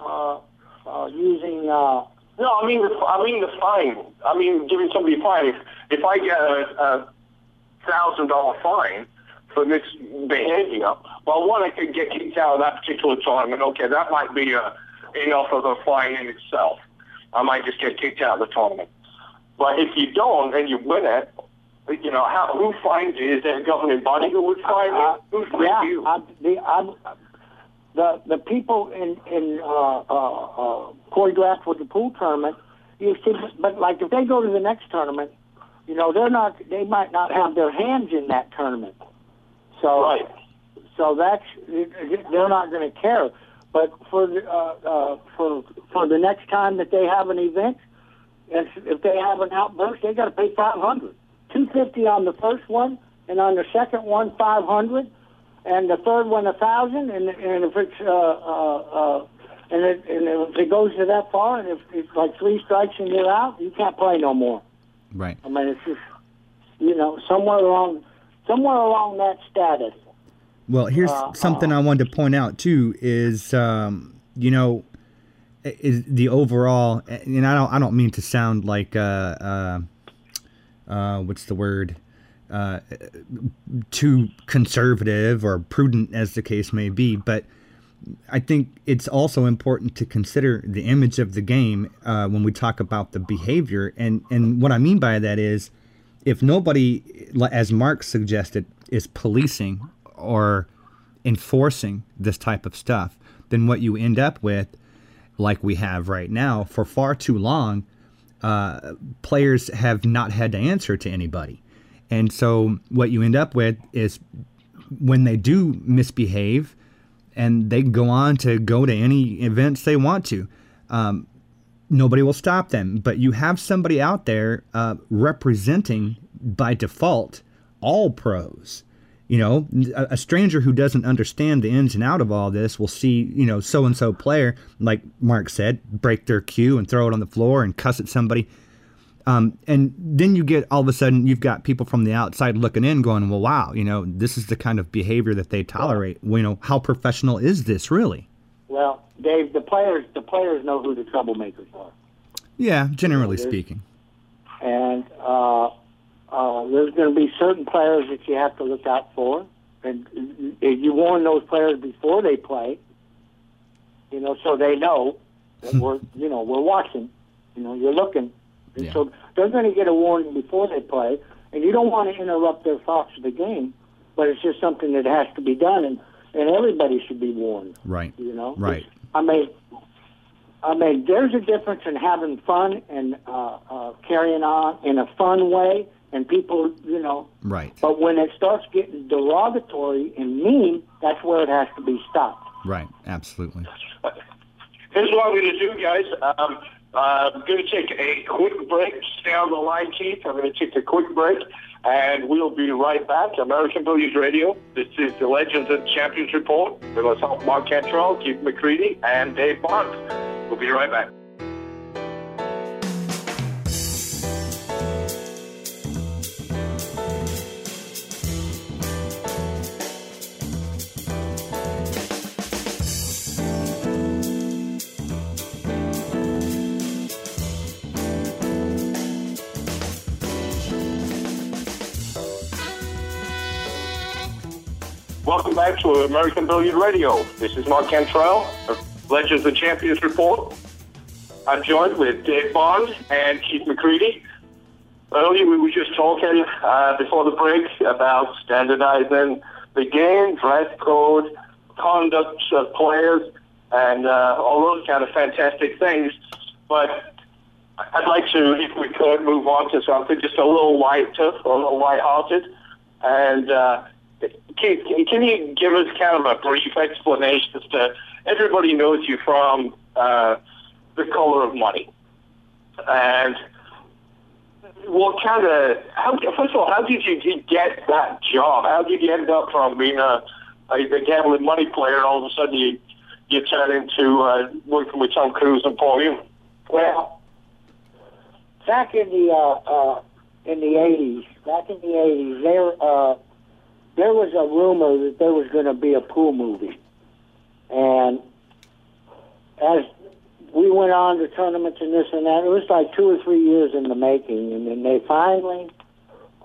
Speaker 6: uh, uh, using uh,
Speaker 5: No, I mean the, I mean the fine. I mean giving somebody a fine. If if I get a, a thousand dollar fine for this behavior, well, one I could get kicked out of that particular tournament. Okay, that might be uh, enough of a fine in itself. I might just get kicked out of the tournament. But if you don't and you win it, you know how who fines you? Is there a governing body who would fine
Speaker 6: uh,
Speaker 5: you? Who fines
Speaker 6: yeah,
Speaker 5: you?
Speaker 6: I, the I'm, the the people in in uh, uh, uh, choreographed with the pool tournament. You see, but like if they go to the next tournament, you know they're not they might not have their hands in that tournament. So
Speaker 5: Right.
Speaker 6: so that's they're not going to care. But for the, uh, uh, for for the next time that they have an event, if, if they have an outburst, they got to pay five hundred, two fifty on the first one, and on the second one five hundred, and the third one a thousand, and and if it's uh, uh, uh, and, it, and if it goes to that far, and if it's like three strikes and you're out, you can't play no more.
Speaker 1: Right.
Speaker 6: I mean, it's just you know somewhere along somewhere along that status.
Speaker 1: Well, here's
Speaker 6: Uh,
Speaker 1: something I wanted to point out too is um, you know is the overall and I don't I don't mean to sound like uh uh, uh what's the word uh too conservative or prudent as the case may be, but I think it's also important to consider the image of the game uh, when we talk about the behavior, and and what I mean by that is, if nobody, as Mark suggested, is policing or enforcing this type of stuff, then what you end up with, like we have right now, for far too long, uh, players have not had to answer to anybody, and so what you end up with is when they do misbehave and they go on to go to any events they want to. Um, nobody will stop them, but you have somebody out there uh, representing by default all pros. You know, a, a stranger who doesn't understand the ins and out of all this will see, you know, so and so player, like Mark said, break their cue and throw it on the floor and cuss at somebody. Um, and then you get all of a sudden you've got people from the outside looking in going, well, wow, you know, this is the kind of behavior that they tolerate. Well, you know, how professional is this really?
Speaker 6: Well, Dave, the players the players know who the troublemakers are.
Speaker 1: Yeah, generally speaking.
Speaker 6: And uh, uh, there's going to be certain players that you have to look out for, and you warn those players before they play. You know, so they know that we're you know we're watching. You know, you're looking and yeah. so they're going to get a warning before they play, and you don't want to interrupt their thoughts of the game, but it's just something that has to be done, and and everybody should be warned.
Speaker 1: Right.
Speaker 6: You know.
Speaker 1: Right.
Speaker 6: I mean, I mean, there's a difference in having fun and uh, uh, carrying on in a fun way, and people, you know.
Speaker 1: Right.
Speaker 6: But when it starts getting derogatory and mean, that's where it has to be stopped.
Speaker 1: Right. Absolutely.
Speaker 5: Here's what I'm going to do, guys. Um, uh, I'm going to take a quick break. Stay on the line, Keith. I'm going to take a quick break, and we'll be right back. American Billiards Radio. This is the Legends and Champions Report with myself, Mark Cantrell, Keith McCready, and Dave Bond. We'll be right back. Welcome back to American Billiard Radio. This is Mark Cantrell of Legends and Champions Report. I'm joined with Dave Bond and Keith McCready. Earlier, we were just talking uh, before the break about standardizing the game, dress code, conduct of players, and uh, all those kind of fantastic things. But I'd like to, if we could, move on to something just a little lighter, a little lighthearted. And uh, Keith, can you give us kind of a brief explanation as to everybody knows you from uh, the color of money, and what kind of how, first of all, how did you get that job? How did you end up from being a, a, gambling money player, all of a sudden you you turn into uh, working with Tom Cruise and Paul Newman?
Speaker 6: Well, back in the uh, uh, in the eighties, back in the eighties, there. Uh, there was a rumor that there was going to be a pool movie. And as we went on to tournaments and this and that, it was like two or three years in the making. And then they finally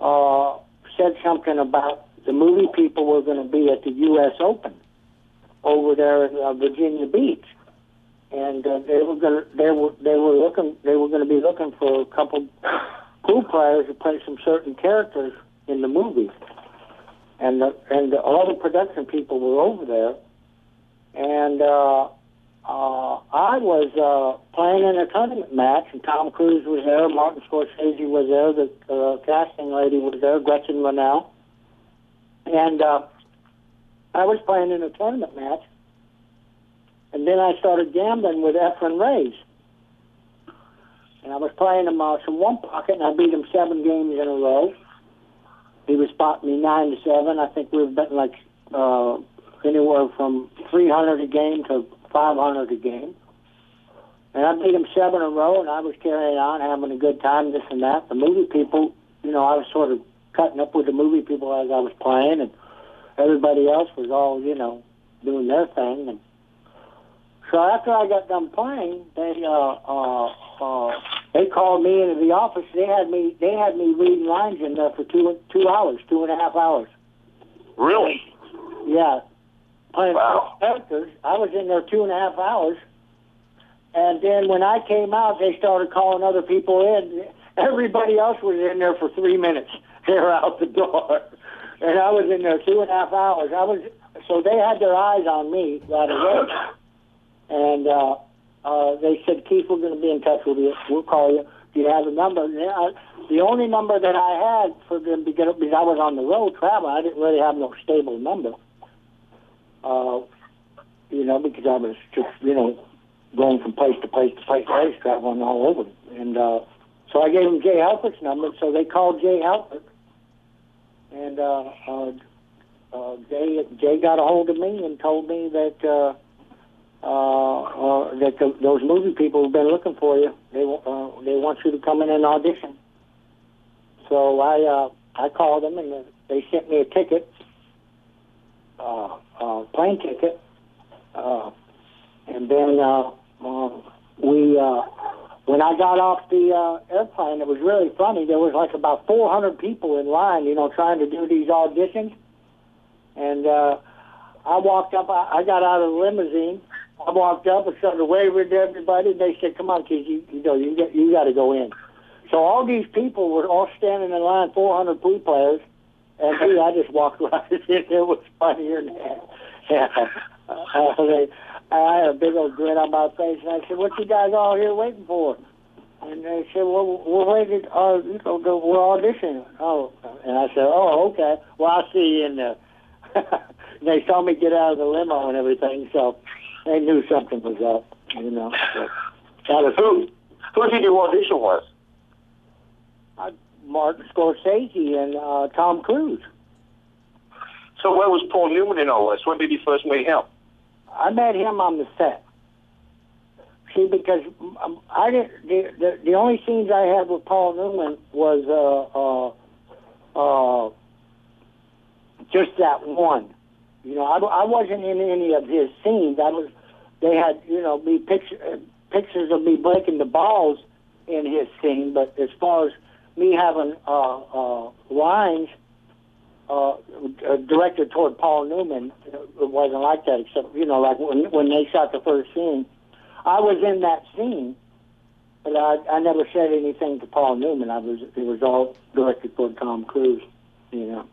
Speaker 6: uh, said something about the movie people were going to be at the U.S. Open over there in uh, Virginia Beach. And uh, they were going to they were they were looking they were going to be looking for a couple pool players to play some certain characters in the movie and the, and the, all the production people were over there, and uh, uh, I was uh, playing in a tournament match, and Tom Cruise was there, Martin Scorsese was there, the uh, casting lady was there, Gretchen Rennell, and uh, I was playing in a tournament match, and then I started gambling with Efren Reyes. And I was playing him uh, some one pocket, and I beat him seven games in a row he was spotting me nine to seven. I think we have betting like uh, anywhere from three hundred a game to five hundred a game. And I beat him seven in a row, and I was carrying on, having a good time, this and that. The movie people, you know, I was sort of cutting up with the movie people as I was playing, and everybody else was all, you know, doing their thing. And so after I got done playing, they uh, uh, uh, they called me into the office. They had me they had me reading lines in there for two two hours, two and a half hours.
Speaker 5: Really?
Speaker 6: Yeah. Playing
Speaker 5: wow.
Speaker 6: characters. I was in there two and a half hours. And then when I came out, they started calling other people in. Everybody else was in there for three minutes. They were out the door, and I was in there two and a half hours. I was so they had their eyes on me right away, and uh, uh, they said, Keith, we're going to be in touch with you. We'll call you. Do you have a number? I, the only number that I had for them to because I was on the road traveling, I didn't really have no stable number. Uh, you know, because I was just, you know, going from place to place to place, place traveling all over. And uh, so I gave them Jay Helfert's number, so they called Jay Helfert and uh, uh, uh, Jay Jay got a hold of me and told me that uh, uh, uh, that the, those movie people have been looking for you. They uh, they want you to come in and audition. So I uh, I called them and they sent me a ticket, uh, uh, plane ticket, uh, and then uh, um, we. Uh, when I got off the uh, airplane, it was really funny. There was like about 400 people in line, you know, trying to do these auditions. And uh, I walked up. I, I got out of the limousine. I walked up and started waving to everybody. And they said, "Come on, kids, you, you know, you get, you got to go in." So all these people were all standing in line, 400 pool players, and me, I just walked right in. It was funnier than that. Yeah. Uh, I had a big old grin on my face, and I said, "What you guys all here waiting for?" And they said, "Well, we're waiting. Uh, you know, we're auditioning." Oh, and I said, "Oh, okay. Well, I'll see you in the." they saw me get out of the limo and everything, so they knew something was up. You know, was
Speaker 5: Who who did you audition with?
Speaker 6: uh, Martin Scorsese and uh, Tom Cruise.
Speaker 5: So where was Paul Newman in all this? When did you first meet him?
Speaker 6: I met him on the set. See, because um, I didn't. The, the the only scenes I had with Paul Newman was uh, uh, uh, just that one. You know, I, I wasn't in any of his scenes. I was. They had, you know, me picture uh, pictures of me breaking the balls in his scene, but as far as me having uh, uh, lines uh, uh, directed toward Paul Newman, it wasn't like that. Except, you know, like when when they shot the first scene, I was in that scene, but I I never said anything to Paul Newman. I was it was all directed toward Tom Cruise. You know.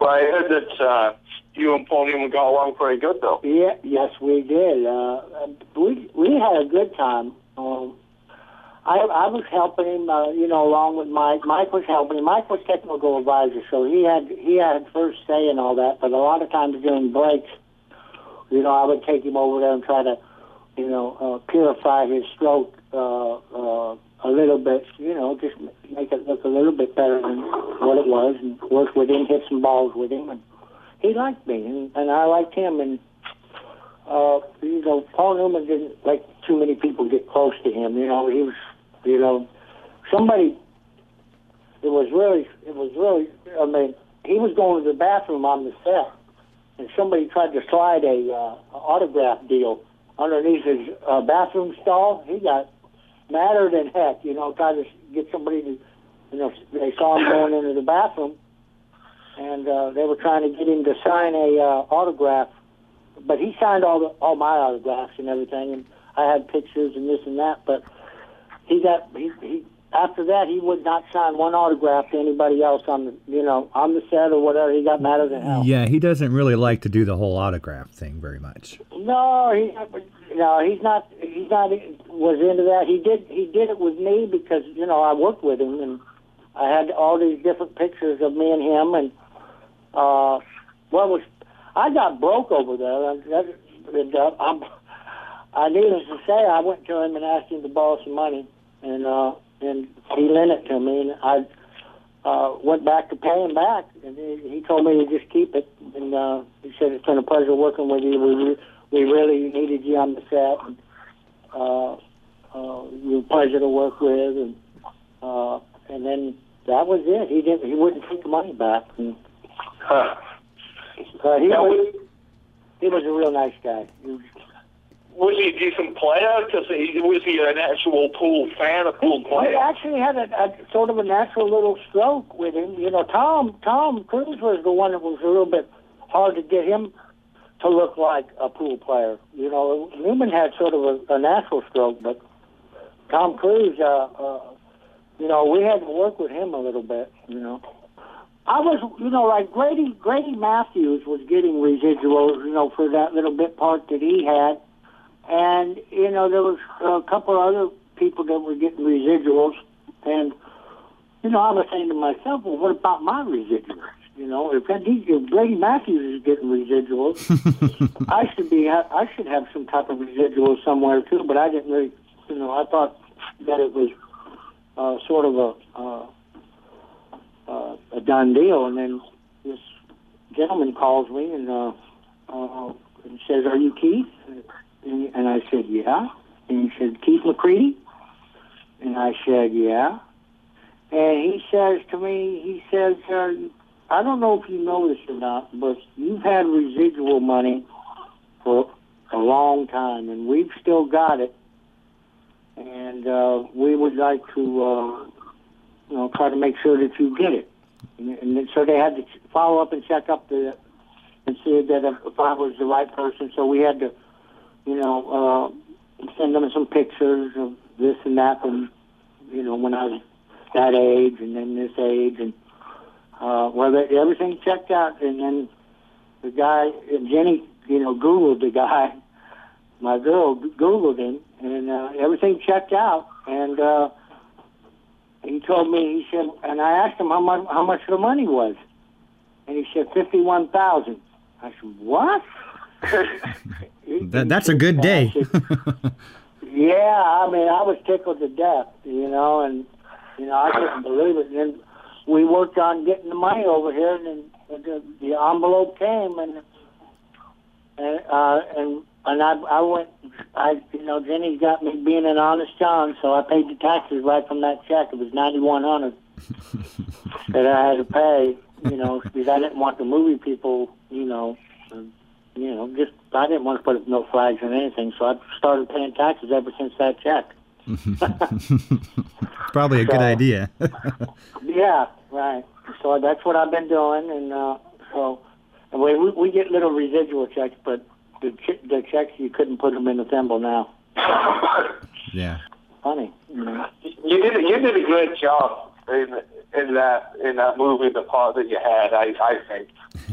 Speaker 5: Well, I heard that uh, you and Newman got along pretty good, though.
Speaker 6: Yeah, yes, we did. Uh, we we had a good time. Um, I I was helping him, uh, you know, along with Mike. Mike was helping. Mike was technical advisor, so he had he had first say and all that. But a lot of times during breaks, you know, I would take him over there and try to, you know, uh, purify his stroke uh, uh, a little bit. You know, just make it look a little bit better than what it was, and work with him, hit some balls with him, and he liked me, and, and I liked him, and uh, you know, Paul Newman didn't like too many people get close to him. You know, he was, you know, somebody. It was really, it was really. I mean, he was going to the bathroom on the set, and somebody tried to slide a uh, autograph deal underneath his uh, bathroom stall. He got madder than heck. You know, tried to get somebody to, you know, they saw him going into the bathroom, and uh, they were trying to get him to sign a uh, autograph but he signed all the all my autographs and everything, and I had pictures and this and that. But he got he, he after that he would not sign one autograph to anybody else on the you know on the set or whatever. He got madder than hell.
Speaker 1: Yeah, he doesn't really like to do the whole autograph thing very much.
Speaker 6: No, he no, he's not. He's not was into that. He did he did it with me because you know I worked with him and I had all these different pictures of me and him and uh, what was I got broke over there. That, and, uh, I'm, I needless to say, I went to him and asked him to borrow some money, and uh, and he lent it to me, and I uh, went back to pay him back, and he, he told me to just keep it, and uh, he said it's been a pleasure working with you. We really needed you on the set, and uh, uh, you're a pleasure to work with, and uh, and then that was it. He didn't he wouldn't take the money back, and
Speaker 5: Huh.
Speaker 6: uh, he
Speaker 5: Now,
Speaker 6: was he was a real nice guy. He was,
Speaker 5: Was he a decent player? Because he, was he an actual pool fan, a pool
Speaker 6: He
Speaker 5: player?
Speaker 6: actually had a, a sort of a natural little stroke with him. You know, Tom Tom Cruise was the one that was a little bit hard to get him to look like a pool player. You know, Newman had sort of a, a natural stroke, but Tom Cruise, uh, uh, you know, we had to work with him a little bit. You know, I was, you know, like Grady Grady Matthews was getting residuals, you know, for that little bit part that he had, and you know, there was a couple other people that were getting residuals, and you know, I was saying to myself, well, what about my residuals? You know, if, he, if Grady Matthews is getting residuals, I should be. I should have some type of residuals somewhere too. But I didn't really, you know, I thought that it was uh, sort of a uh, uh, a done deal. And then this gentleman calls me and uh, uh, and says, "Are you Keith?" And, and I said, "Yeah." And he said, "Keith McCready?" And I said, "Yeah." And he says to me, he says, uh, "I don't know if you know this or not, but you've had residual money for a long time, and we've still got it, and uh, we would like to, uh, you know, try to make sure that you get it." And, and so they had to follow up and check up the and see that if I was the right person. So we had to, you know, uh, send them some pictures of this and that, and you know, when I was that age and then this age, and uh, well, they, everything checked out. And then the guy, and Jenny, you know, Googled the guy. My girl Googled him, and uh, everything checked out. And uh, he told me, he said, and I asked him how much how much the money was, and he said fifty one thousand. I said, what?
Speaker 1: That, that's a good day.
Speaker 6: yeah, I mean, I was tickled to death, you know, and you know, I couldn't believe it. And then we worked on getting the money over here, and then the, the envelope came, and and uh, and and I I went, I you know, Jenny got me being an honest John, so I paid the taxes right from that check. It was ninety one hundred that I had to pay, you know, because I didn't want the movie people, you know, you know, just I didn't want to put no flags or anything, so I started paying taxes ever since that check.
Speaker 1: Probably a good idea.
Speaker 6: Yeah, right. So that's what I've been doing, and uh, so and we we we get little residual checks, but the ch- the checks you couldn't put them in the thimble now.
Speaker 1: yeah.
Speaker 6: Funny, you
Speaker 5: did you did a good job in in that in that movie, the part that you had. I I think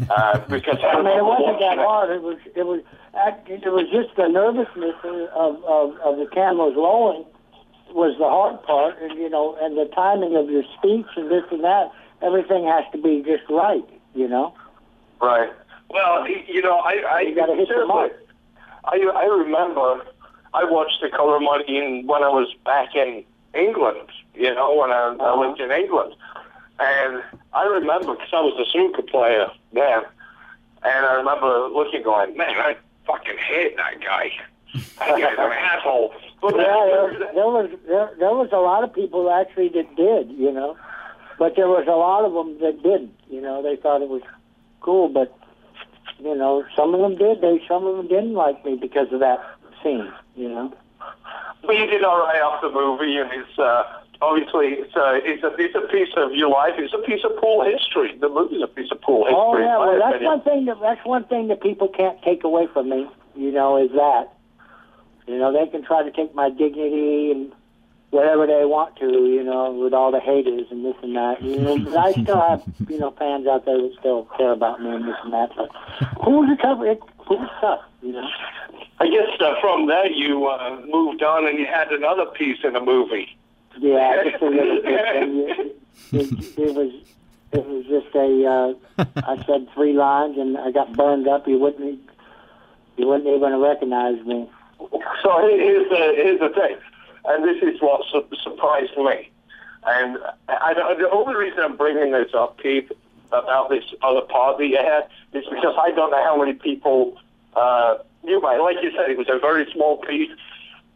Speaker 5: uh, because
Speaker 6: I mean, it wasn't that hard. It was it was act- it was just the nervousness of of, of the cameras rolling was the hard part, and you know, and the timing of your speech and this and that. Everything has to be just right, you know.
Speaker 5: Right. Well, you know, I I
Speaker 6: You gotta hit the mark.
Speaker 5: I I remember I watched The Color Money in, when I was back in England. You know, when I, I uh-huh. lived in England, and I remember because I was a snooker player then, and I remember looking, going, man, I fucking hate that guy. That guy's an asshole. But
Speaker 6: Yeah, there, there was there, there was a lot of people actually that did, you know, but there was a lot of them that didn't. You know, they thought it was cool, but you know, some of them did. They some of them didn't like me because of that scene. You know.
Speaker 5: But you did all right off the movie, and it's uh, obviously it's a it's a it's a piece of your life. It's a piece of pool history. The movie's a piece of pool history.
Speaker 6: Oh yeah, well that's
Speaker 5: opinion.
Speaker 6: one thing that that's one thing that people can't take away from me. You know, is that you know they can try to take my dignity and whatever they want to. You know, with all the haters and this and that. You know, but I still have you know fans out there that still care about me and this and that. But who's the cover? It, who's tough? You know.
Speaker 5: I guess uh, from there you uh, moved on and you had another piece in the movie.
Speaker 6: Yeah, just a little bit. And it, it, it was it was just a. Uh, I said three lines and I got burned up. You wouldn't you wouldn't even recognize me.
Speaker 5: So here's the here's the thing, and this is what su- surprised me. And I, I, the only reason I'm bringing this up, Keith, about this other part that you had, is because I don't know how many people uh, you might. Like you said, it was a very small piece.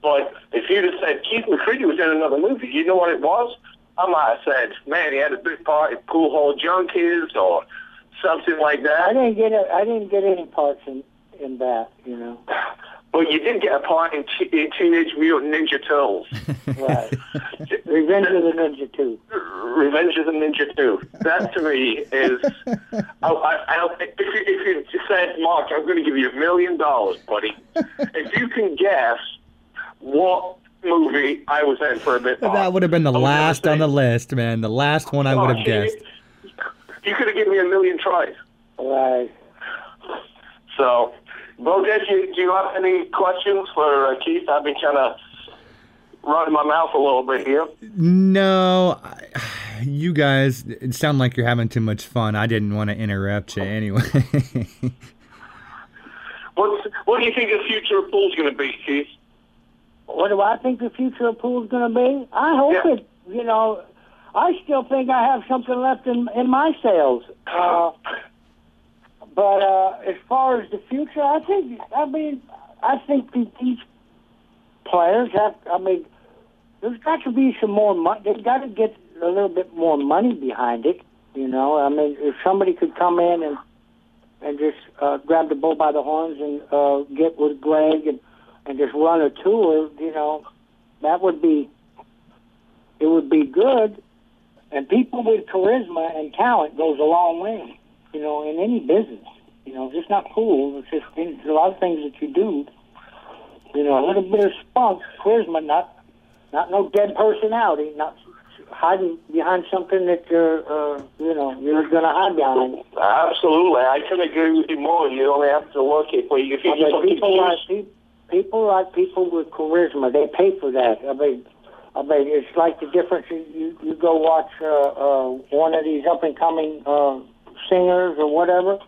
Speaker 5: But if you'd have said Keith McCready was in another movie, you know what it was? I might have said, man, he had a big part in Pool Hall Junkies or something like that.
Speaker 6: I didn't get a, I didn't get any parts in in that. You know.
Speaker 5: But you did get a part in, T- in Teenage Mutant Ninja Turtles.
Speaker 6: Right. Revenge of the Ninja Two.
Speaker 5: Revenge of the Ninja 2. That to me is. I, I, I, if, you, if you said, Mark, I'm going to give you a million dollars, buddy, if you can guess what movie I was in for a bit.
Speaker 1: That would have been the
Speaker 5: I was
Speaker 1: last on the list, man. The last one I would
Speaker 5: Oh,
Speaker 1: have
Speaker 5: shit.
Speaker 1: guessed.
Speaker 5: You could have given me a million tries.
Speaker 6: Right.
Speaker 5: So, well, Dad, do you, do you have any questions for uh, Keith? I've been kind of running my mouth a little bit here.
Speaker 1: No, I, you guys it sound like you're having too much fun. I didn't want to interrupt you anyway.
Speaker 5: What's, what do you think the future of pool's going to be, Keith?
Speaker 6: What do I think the future of pool is going to be? I hope
Speaker 5: Yeah.
Speaker 6: it. You know, I still think I have something left in in my sails. Uh, But uh, as far as the future, I think I mean I think that these players have. I mean, there's got to be some more money. They've got to get a little bit more money behind it. You know, I mean, if somebody could come in and and just uh, grab the bull by the horns and uh, get with Greg and and just run a tour, you know, that would be it would be good. And people with charisma and talent goes a long way, you know, in any business. You know, just not cool. It's just it's a lot of things that you do. You know, a little bit of spunk, charisma, not not no dead personality, not hiding behind something that you're, uh, you know, you're going to hide behind.
Speaker 5: Absolutely, I can agree with you more. You only have to work it. But if you
Speaker 6: I mean, people like pe- people like people with charisma. They pay for that. I mean, I mean, it's like the difference. You you, you go watch uh, uh, one of these up and coming uh, singers or whatever.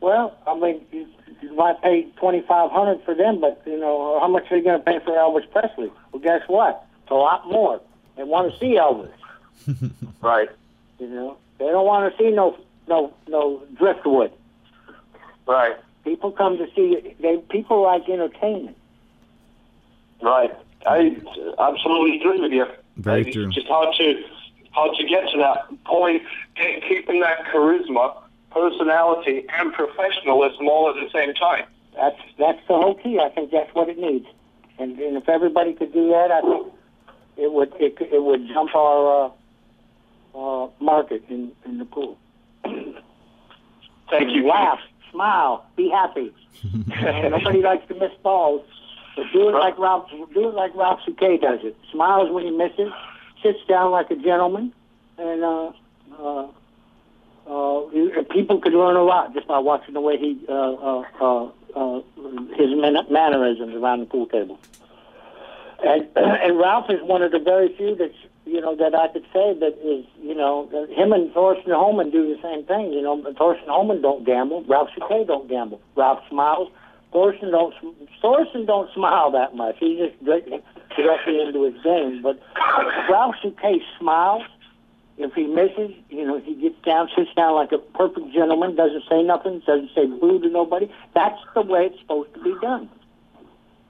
Speaker 6: Well, I mean, you, you might pay twenty five hundred for them, but you know how much are they going to pay for Elvis Presley? Well, guess what? It's a lot more. They want to see Elvis.
Speaker 5: right,
Speaker 6: You know, they don't want to see no no no driftwood.
Speaker 5: right,
Speaker 6: People come to see. They people like entertainment.
Speaker 5: right. I absolutely agree with you.
Speaker 1: Very
Speaker 5: It's
Speaker 1: true.
Speaker 5: just hard to to get to that point. Ke- Keeping that charisma, personality, and professionalism all at the same time.
Speaker 6: That's that's the whole key. I think that's what it needs. And, and if everybody could do that, I think it would it, it would jump our uh, uh, market in, in the pool.
Speaker 5: Thank you.
Speaker 6: Laugh, smile, be happy. nobody likes to miss balls. But do it like Ralf. Do it like Ralf Souquet does it. Smiles when he misses. Sits down like a gentleman, and uh, uh, uh, people could learn a lot just by watching the way he uh, uh, uh, uh, his man- mannerisms around the pool table. And and Ralf is one of the very few that's you know that I could say that is you know him and Thorsten Hohmann do the same thing. You know, Thorsten Hohmann don't gamble. Ralf Souquet don't gamble. Ralf smiles. Thorsten don't Thorsten don't smile that much. He just directly, into his game. But Ralf Souquet smiles. If he misses, you know, he gets down, sits down like a perfect gentleman, doesn't say nothing, doesn't say boo to nobody. That's the way it's supposed to be done.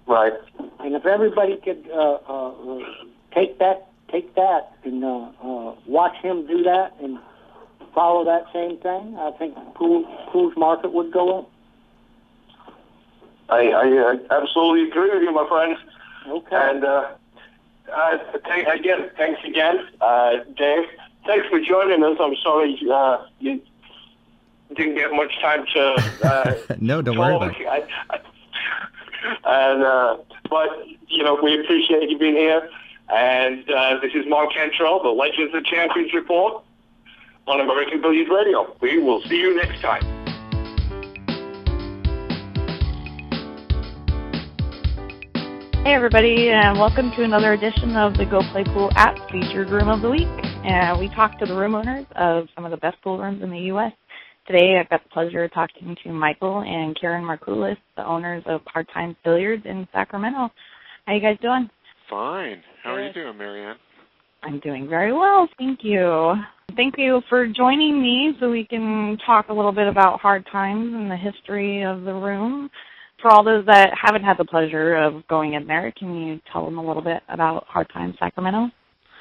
Speaker 5: Right.
Speaker 6: And if everybody could uh, uh, uh, take that, take that, and uh, uh, watch him do that, and follow that same thing, I think pool pool's market would go up.
Speaker 5: I, I uh, absolutely agree with you, my friend.
Speaker 6: Okay.
Speaker 5: And uh, uh, th- again, thanks again, uh, Dave. Thanks for joining us. I'm sorry uh, you didn't get much time to. Uh,
Speaker 1: no, don't worry about it.
Speaker 5: I, I, and uh, but you know we appreciate you being here. And uh, this is Mark Cantrell, the Legends of Champions report on American Billiards Radio. We will see you next time.
Speaker 7: Hey everybody, and welcome to another edition of the Go Play Pool app featured room of the week. And we talked to the room owners of some of the best pool rooms in the U.S. Today, I've got the pleasure of talking to Michael and Karen Markoulis, the owners of Hard Times Billiards in Sacramento. How you guys doing?
Speaker 8: Fine. How are you doing, Marianne?
Speaker 7: I'm doing very well, thank you. Thank you for joining me so we can talk a little bit about Hard Times and the history of the room. For all those that haven't had the pleasure of going in there, can you tell them a little bit about Hard Times Sacramento?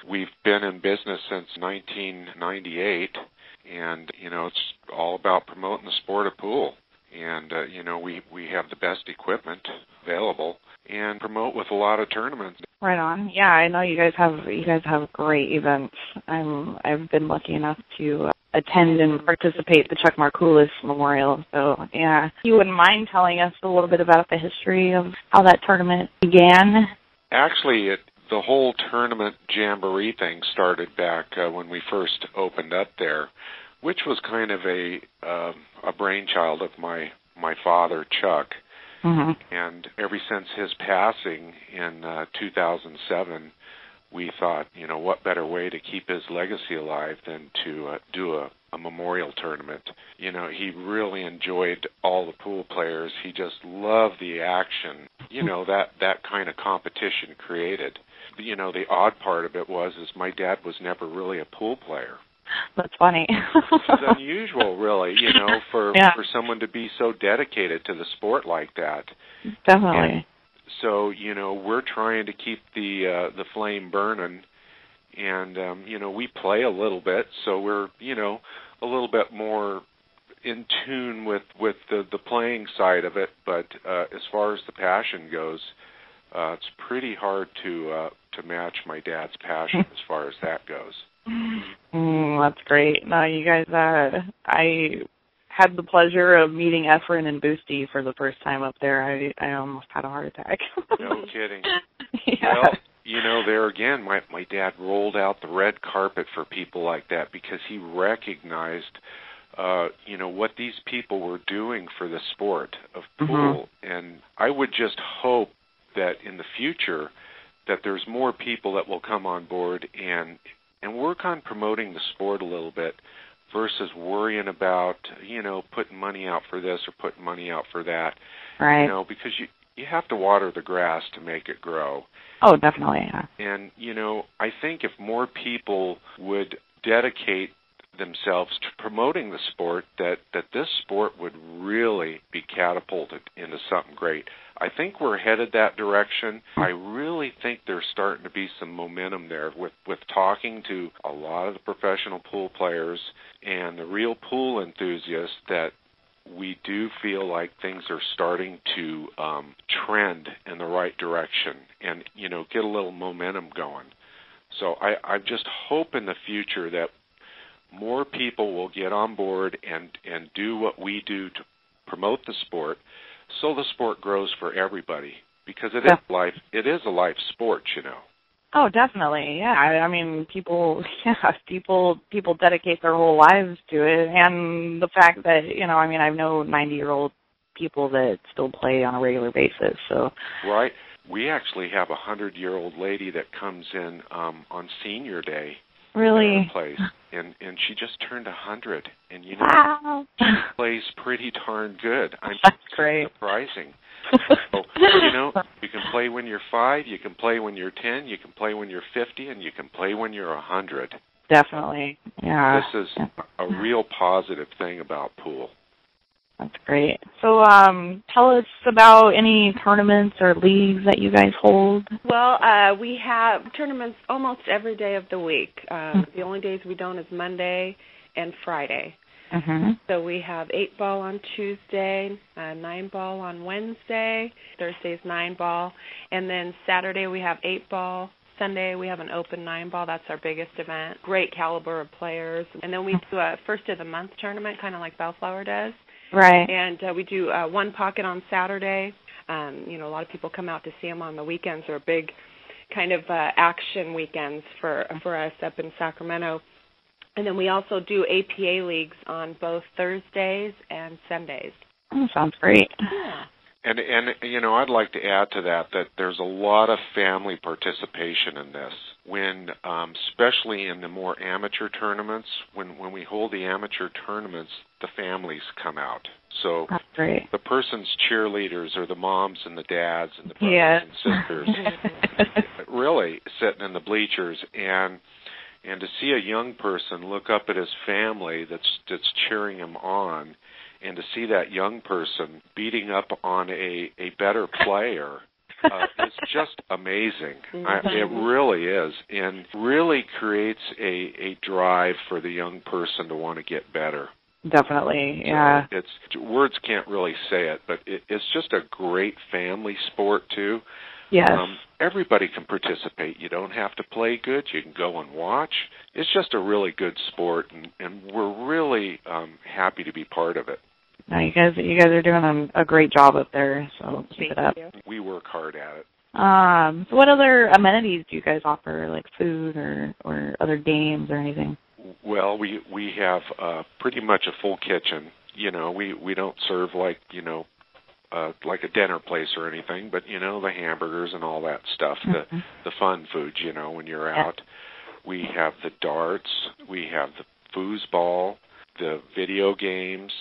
Speaker 8: We've been in business since 1998, and you know it's all about promoting the sport of pool. And uh, you know we we have the best equipment available and promote with a lot of tournaments.
Speaker 7: Right on. Yeah, I know you guys have you guys have great events. I'm I've been lucky enough to uh, attend and participate the Chuck Markoulis Memorial. So yeah, you wouldn't mind telling us a little bit about the history of how that tournament began.
Speaker 8: Actually, it the whole tournament jamboree thing started back uh, when we first opened up there, which was kind of a uh, a brainchild of my my father Chuck.
Speaker 7: hmm
Speaker 8: and ever since his passing in uh, 2007, we thought, you know, what better way to keep his legacy alive than to uh, do a, a memorial tournament. You know, he really enjoyed all the pool players. He just loved the action. You know that that kind of competition created. You know, the odd part of it was is my dad was never really a pool player.
Speaker 7: That's funny.
Speaker 8: it's unusual, really, you know, for
Speaker 7: Yeah.
Speaker 8: for someone to be so dedicated to the sport like that.
Speaker 7: Definitely.
Speaker 8: So you know, we're trying to keep the uh, the flame burning, and um, you know, we play a little bit, so we're you know a little bit more in tune with with the the playing side of it. But uh, as far as the passion goes, uh, it's pretty hard to uh, to match my dad's passion as far as that goes.
Speaker 7: Mm, that's great. No, you guys. Uh, I had the pleasure of meeting Efren and Boosty for the first time up there. I I almost had a heart attack.
Speaker 8: No kidding.
Speaker 7: yeah.
Speaker 8: Well, you know, there again, my my dad rolled out the red carpet for people like that because he recognized, uh, you know, what these people were doing for the sport of pool, and I would just hope that in the future that there's more people that will come on board and and work on promoting the sport a little bit versus worrying about you know putting money out for this or putting money out for that
Speaker 7: right.
Speaker 8: you know because you you have to water the grass to make it grow
Speaker 7: Oh, definitely. Yeah.
Speaker 8: and you know i think if more people would dedicate themselves to promoting the sport that that this sport would really be catapulted into something great i think we're headed that direction i really think there's starting to be some momentum there with with talking to a lot of the professional pool players and the real pool enthusiasts that we do feel like things are starting to um, trend in the right direction and you know get a little momentum going. So I, I just hope in the future that more people will get on board and and do what we do to promote the sport, so the sport grows for everybody because it is
Speaker 7: Yeah.
Speaker 8: life. It is a life sport, you know.
Speaker 7: Oh, definitely. Yeah. I, I mean, people. Yeah, people. People dedicate their whole lives to it, and the fact that you know, I mean, I know ninety-year-old people that still play on a regular basis. So.
Speaker 8: Right. We actually have a hundred year old lady that comes in um on senior day
Speaker 7: Really.
Speaker 8: and and she just turned a hundred and you know
Speaker 7: Wow.
Speaker 8: plays pretty darn good. I'm
Speaker 7: That's great.
Speaker 8: surprising. So, you know, you can play when you're five, you can play when you're ten, you can play when you're fifty, and you can play when you're a hundred.
Speaker 7: Definitely. Yeah.
Speaker 8: This is a real positive thing about pool.
Speaker 7: That's great. So, um, tell us about any tournaments or leagues that you guys hold.
Speaker 9: Well, uh, we have tournaments almost every day of the week. Uh, the only days we don't is Monday and Friday.
Speaker 7: Mm-hmm.
Speaker 9: So we have eight ball on Tuesday, uh, nine ball on Wednesday, Thursday's nine ball, and then Saturday we have eight ball. Sunday we have an open nine ball. That's our biggest event. Great caliber of players, and then we do a first of the month tournament, kind of like Bellflower does.
Speaker 7: Right.
Speaker 9: And uh, we do uh, one pocket on Saturday. Um, you know, a lot of people come out to see them on the weekends. They're big kind of uh, action weekends for for us up in Sacramento. And then we also do APA leagues on both Thursdays and Sundays.
Speaker 7: Oh, sounds great.
Speaker 9: Yeah.
Speaker 8: And and you know, I'd like to add to that that there's a lot of family participation in this. When um especially in the more amateur tournaments, when when we hold the amateur tournaments, the families come out. So the person's cheerleaders are the moms and the dads and the brothers
Speaker 7: Yeah.
Speaker 8: and sisters really sitting in the bleachers and and to see a young person look up at his family that's that's cheering him on and to see that young person beating up on a a better player uh, is just amazing. I, it really is, and really creates a a drive for the young person to want to get better.
Speaker 7: Definitely. Yeah.
Speaker 8: So it's words can't really say it, but it, it's just a great family sport too.
Speaker 7: Yes.
Speaker 8: Um, everybody can participate. You don't have to play good. You can go and watch. It's just a really good sport, and, and we're really um, happy to be part of it.
Speaker 7: No, you guys, you guys are doing a, a great job up there. So keep it up.
Speaker 9: You.
Speaker 8: We work hard at it.
Speaker 7: Um, so what other amenities do you guys offer, like food or or other games or anything?
Speaker 8: Well, we we have uh, pretty much a full kitchen. You know, we we don't serve like you know, uh, like a dinner place or anything, but you know the hamburgers and all that stuff, the
Speaker 7: Mhm.
Speaker 8: the fun foods. You know, when you're
Speaker 7: Yeah.
Speaker 8: out, we have the darts, we have the foosball, the video games.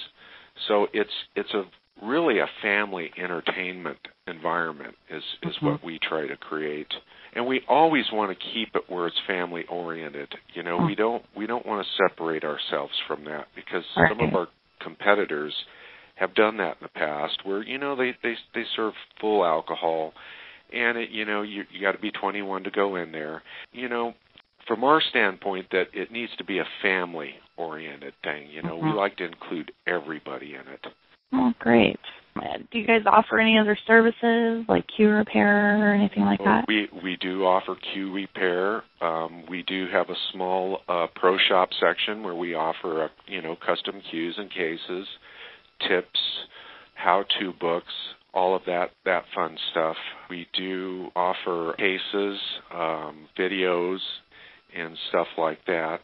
Speaker 8: So it's it's a really a family entertainment environment is is
Speaker 7: Mhm.
Speaker 8: what we try to create. and we always want to keep it where it's family oriented. You know, we don't we don't want to separate ourselves from that because
Speaker 7: Right.
Speaker 8: some of our competitors have done that in the past where you know they they they serve full alcohol and it you know you you got to be 21 to go in there. You know, from our standpoint that it needs to be a family oriented thing. You know, we
Speaker 7: Mhm.
Speaker 8: like to include everybody in it.
Speaker 7: Oh, great. Do you guys offer any other services like cue repair or anything like that?
Speaker 8: We we do offer cue repair. Um, we do have a small uh, pro shop section where we offer uh, you know custom cues and cases, tips, how to books, all of that that fun stuff. We do offer cases, um, videos, and stuff like that.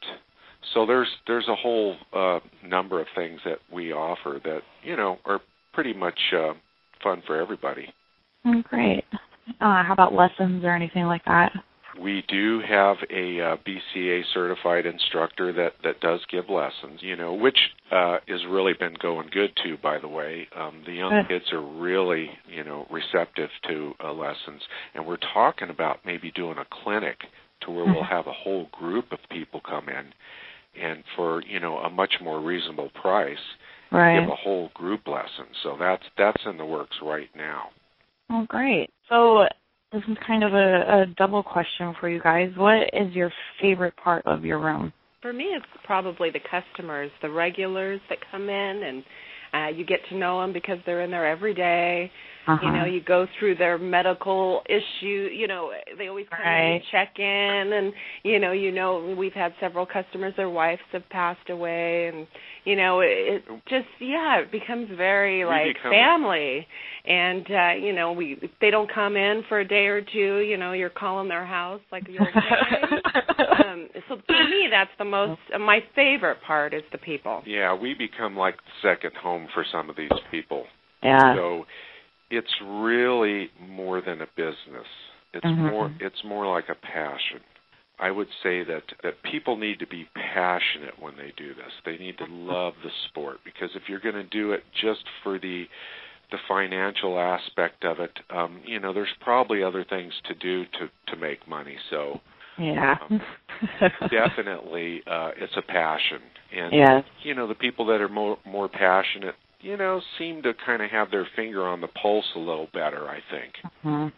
Speaker 8: So there's there's a whole uh, number of things that we offer that you know are pretty much uh, fun for everybody.
Speaker 7: Oh, great. Uh, how about lessons or anything like that?
Speaker 8: We do have a uh, BCA certified instructor that that does give lessons, you know, which uh has really been going good too by the way. Um the young kids are really, you know, receptive to uh, lessons and we're talking about maybe doing a clinic to where we'll
Speaker 7: Mhm.
Speaker 8: have a whole group of people come in and for, you know, a much more reasonable price
Speaker 7: Right.
Speaker 8: give a whole group lesson. So that's that's in the works right now.
Speaker 7: Oh, great. So this is kind of a, a double question for you guys. What is your favorite part of your room?
Speaker 9: For me, it's probably the customers, the regulars that come in, and uh, you get to know them because they're in there every day.
Speaker 7: Uh-huh.
Speaker 9: You know, you go through their medical issue. You know, they always come in and check in, and you know, you know, we've had several customers. Their wives have passed away, and you know, it, it just yeah, it becomes very
Speaker 8: We
Speaker 9: like
Speaker 8: become-
Speaker 9: family. And uh, you know, we if they don't come in for a day or two, you know, you're calling their house like you're um, so for me, that's the most uh, my favorite part is the people.
Speaker 8: Yeah, we become like second home for some of these people.
Speaker 7: yeah.
Speaker 8: So it's really more than a business. It's
Speaker 7: Mhm.
Speaker 8: more it's more like a passion. I would say that that people need to be passionate when they do this. They need to love the sport because if you're going to do it just for the the financial aspect of it, um, you know, there's probably other things to do to to make money. So
Speaker 7: Yeah.
Speaker 8: definitely, uh, it's a passion, and
Speaker 7: yes.
Speaker 8: you know the people that are more more passionate you know seem to kind of have their finger on the pulse a little better i think
Speaker 7: hmm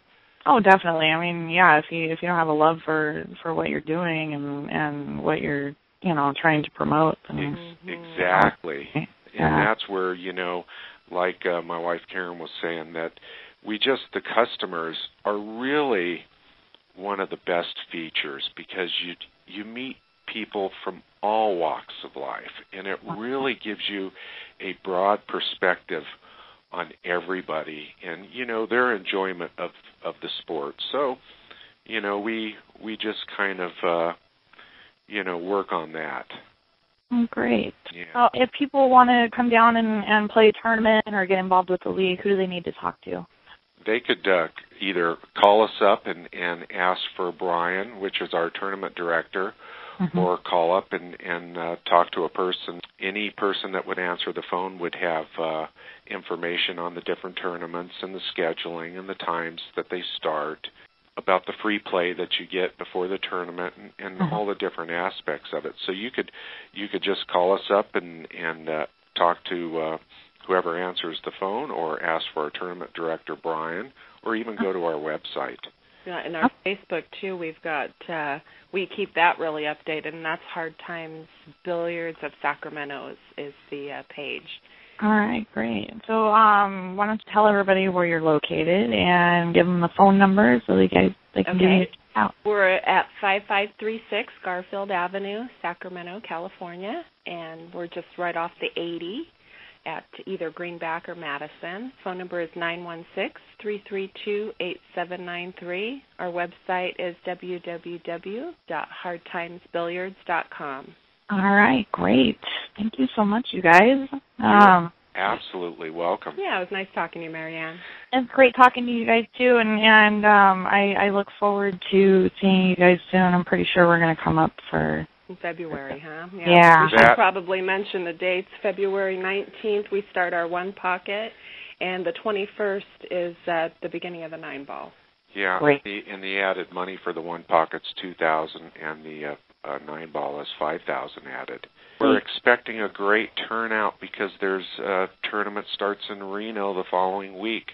Speaker 7: Oh, definitely. I mean, yeah. If you if you don't have a love for for what you're doing and and what you're you know trying to promote, then
Speaker 8: Ex- exactly and that's where you know like uh, my wife karen was saying that we just the customers are really one of the best features because you you meet people from all walks of life and it really gives you a broad perspective on everybody and you know their enjoyment of of the sport so you know we we just kind of uh you know work on that
Speaker 7: Oh, great.
Speaker 8: yeah
Speaker 7: Well, if people want to come down and and play a tournament or get involved with the league, who do they need to talk to?
Speaker 8: they could uh, either call us up and and ask for Brian, which is our tournament director,
Speaker 7: Mhm.
Speaker 8: or call up and and uh, talk to a person. Any person that would answer the phone would have uh, information on the different tournaments and the scheduling and the times that they start, about the free play that you get before the tournament, and, and
Speaker 7: Mhm.
Speaker 8: all the different aspects of it. So you could you could just call us up and and uh, talk to. Uh, Whoever answers the phone, or ask for our tournament director Brian, or even go to our website.
Speaker 9: Yeah, and our Facebook too. We've got uh, we keep that really updated, and that's Hard Times Billiards of Sacramento is, is the uh, page.
Speaker 7: All right, great. So, um, why don't you tell everybody where you're located and give them the phone number so they guys they can you
Speaker 9: Okay.
Speaker 7: a shout.
Speaker 9: We're at 5536 Garfield Avenue, Sacramento, California, and we're just right off the 80 at either Greenback or Madison. Phone number is 916-332-8793. Our website is www.hardtimesbilliards.com.
Speaker 7: All right, great. Thank you so much, you guys. Um,
Speaker 8: Absolutely welcome.
Speaker 9: Yeah, it was nice talking to you, Marianne.
Speaker 7: it's great talking to you guys too, and and um, I I look forward to seeing you guys soon. I'm pretty sure we're gonna come up for.
Speaker 9: In February, huh?
Speaker 7: Yeah.
Speaker 9: We should
Speaker 8: That-
Speaker 9: probably mention the dates. February 19th, we start our one pocket, and the 21st is at the beginning of the nine ball.
Speaker 8: Yeah,
Speaker 7: Great.
Speaker 8: The, and the added money for the one pocket's two thousand, and the uh, uh, nine ball is five thousand added. We're expecting a great turnout because there's uh, tournament starts in Reno the following week.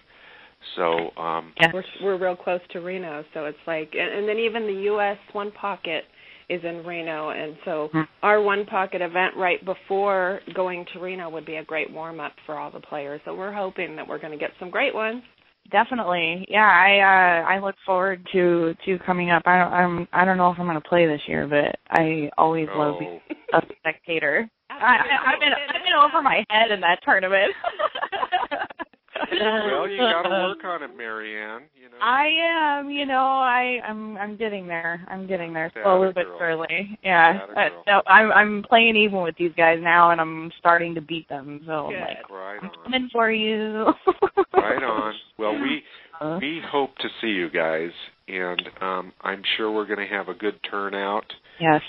Speaker 8: So um,
Speaker 7: Yeah.
Speaker 9: We're we're real close to Reno, so it's like, and, and then even the U.S. One Pocket is in Reno, and so
Speaker 7: Hmm.
Speaker 9: our One Pocket event right before going to Reno would be a great warm up for all the players. So we're hoping that we're going to get some great ones.
Speaker 7: Definitely. Yeah, I uh I look forward to to coming up. I don't I'm I don't know if I'm going to play this year, but I always love being
Speaker 8: oh,
Speaker 7: a spectator. I, I I've been I've been over my head in that tournament.
Speaker 8: well, you got to work on it, Marianne. You know.
Speaker 7: I am, you know, I I'm I'm getting there. I'm getting there slowly
Speaker 8: Atta
Speaker 7: but
Speaker 8: girl.
Speaker 7: surely. Yeah.
Speaker 8: Atta
Speaker 7: Uh, no, I'm I'm playing even with these guys now, and I'm starting to beat them. So I'm like,
Speaker 8: Right
Speaker 7: I'm coming for you.
Speaker 8: Right on. Well, we
Speaker 7: Uh,
Speaker 8: we hope to see you guys, and um, I'm sure we're going to have a good turnout.
Speaker 7: yes,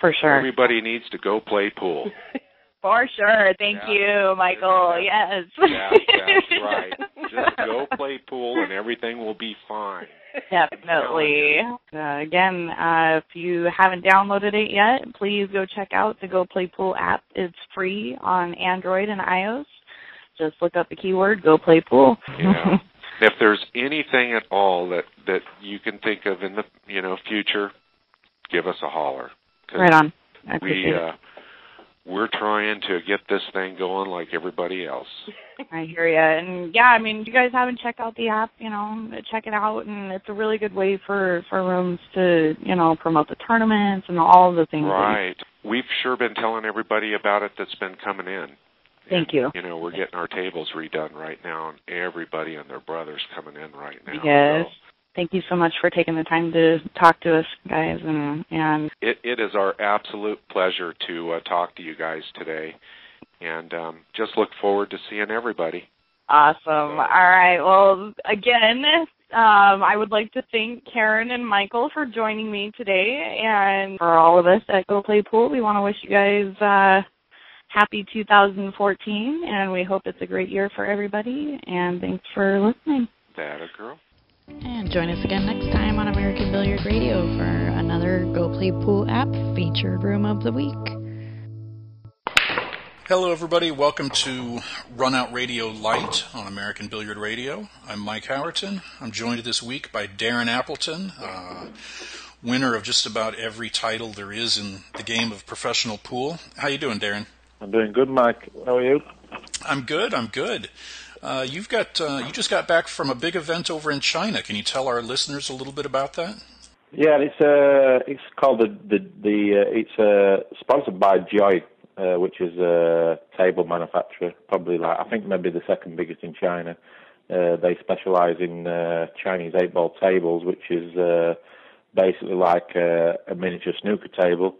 Speaker 7: for sure.
Speaker 8: Everybody needs to go play pool.
Speaker 7: For sure. Thank
Speaker 8: Yeah.
Speaker 7: you, Michael.
Speaker 8: That-
Speaker 7: yes.
Speaker 8: Yeah, that's right. Just go play pool, and everything will be fine.
Speaker 7: Definitely. Uh, again, uh, if you haven't downloaded it yet, please go check out the Go Play Pool app. It's free on Android and iOS. Just look up the keyword Go Play Pool.
Speaker 8: Yeah. If there's anything at all that that you can think of in the you know future, give us a holler.
Speaker 7: right on. I appreciate
Speaker 8: we
Speaker 7: it.
Speaker 8: We're trying to get this thing going like everybody else.
Speaker 7: I hear you. And yeah, I mean, if you guys haven't checked out the app, you know, check it out. And it's a really good way for for rooms to, you know, promote the tournaments and all the things.
Speaker 8: Right. We've sure been telling everybody about it that's been coming in.
Speaker 7: Thank you.
Speaker 8: You know, we're getting our tables redone right now, and everybody and their brothers coming in right now.
Speaker 7: Yes.
Speaker 8: So
Speaker 7: Thank you so much for taking the time to talk to us, guys. And and
Speaker 8: it, it is our absolute pleasure to uh, talk to you guys today, and um, just look forward to seeing everybody.
Speaker 7: Awesome. All right. Well, again, um, I would like to thank Karen and Michael for joining me today, and for all of us at Go Play Pool, we want to wish you guys uh, happy 2014, and we hope it's a great year for everybody. And thanks for listening.
Speaker 8: That a girl.
Speaker 10: And join us again next time on American Billiard Radio for another Go Play Pool app featured room of the week.
Speaker 11: Hello, everybody. Welcome to Run Out Radio Light on American Billiard Radio. I'm Mike Howerton. I'm joined this week by Darren Appleton, uh, winner of just about every title there is in the game of professional pool. How you doing, Darren?
Speaker 12: I'm doing good, Mike. How are you?
Speaker 11: I'm good. I'm good. Uh, you've got uh, you just got back from a big event over in China. Can you tell our listeners a little bit about that?
Speaker 12: Yeah, it's uh, it's called the the, the uh, it's uh, sponsored by Joy, uh, which is a table manufacturer. Probably like I think maybe the second biggest in China. Uh, they specialize in Chinese eight ball tables, which is basically like a, a miniature snooker table.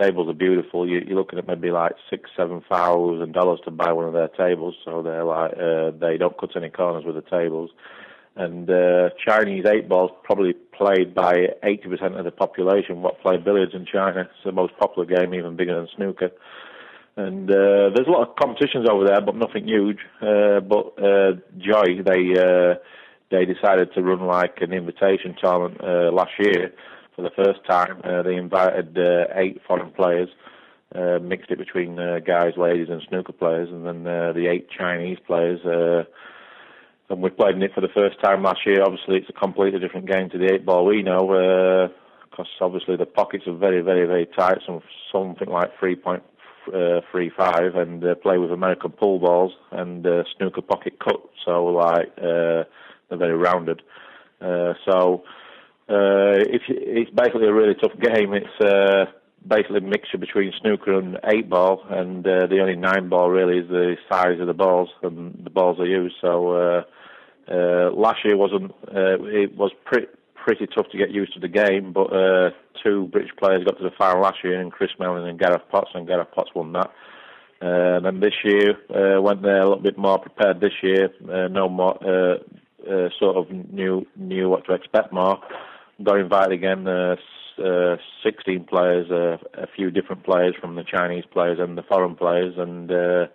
Speaker 12: Tables are beautiful. You, you're looking at maybe like six, seven thousand dollars to buy one of their tables. So they're like uh, they don't cut any corners with the tables. And uh, Chinese eight balls probably played by 80% of the population. What play billiards in China? It's the most popular game, even bigger than snooker. And uh, there's a lot of competitions over there, but nothing huge. Uh, but uh, Joy, they uh, they decided to run like an invitation tournament uh, last year for the first time. Uh, they invited uh, eight foreign players, uh, mixed it between uh, guys, ladies, and snooker players, and then uh, the eight Chinese players. Uh, and we played in it for the first time last year. Obviously, it's a completely different game to the eight ball we know, because obviously the pockets are very, very, very tight. Some something like three point uh, three five, and uh, play with American pool balls and uh, snooker pocket cut. So like uh, they're very rounded. Uh, so uh, if you, it's basically a really tough game. It's uh, basically a mixture between snooker and eight ball, and uh, the only nine ball really is the size of the balls and the balls they use. So uh, uh, last year wasn't. Uh, it was pretty pretty tough to get used to the game, but uh, two British players got to the final last year, and Chris Melling and Gareth Potts, and Gareth Potts won that. Uh, and then this year uh, went there a little bit more prepared. This year, uh, no more uh, uh, sort of knew knew what to expect more. Got invited again. Uh, uh, 16 players, uh, a few different players from the Chinese players and the foreign players, and uh,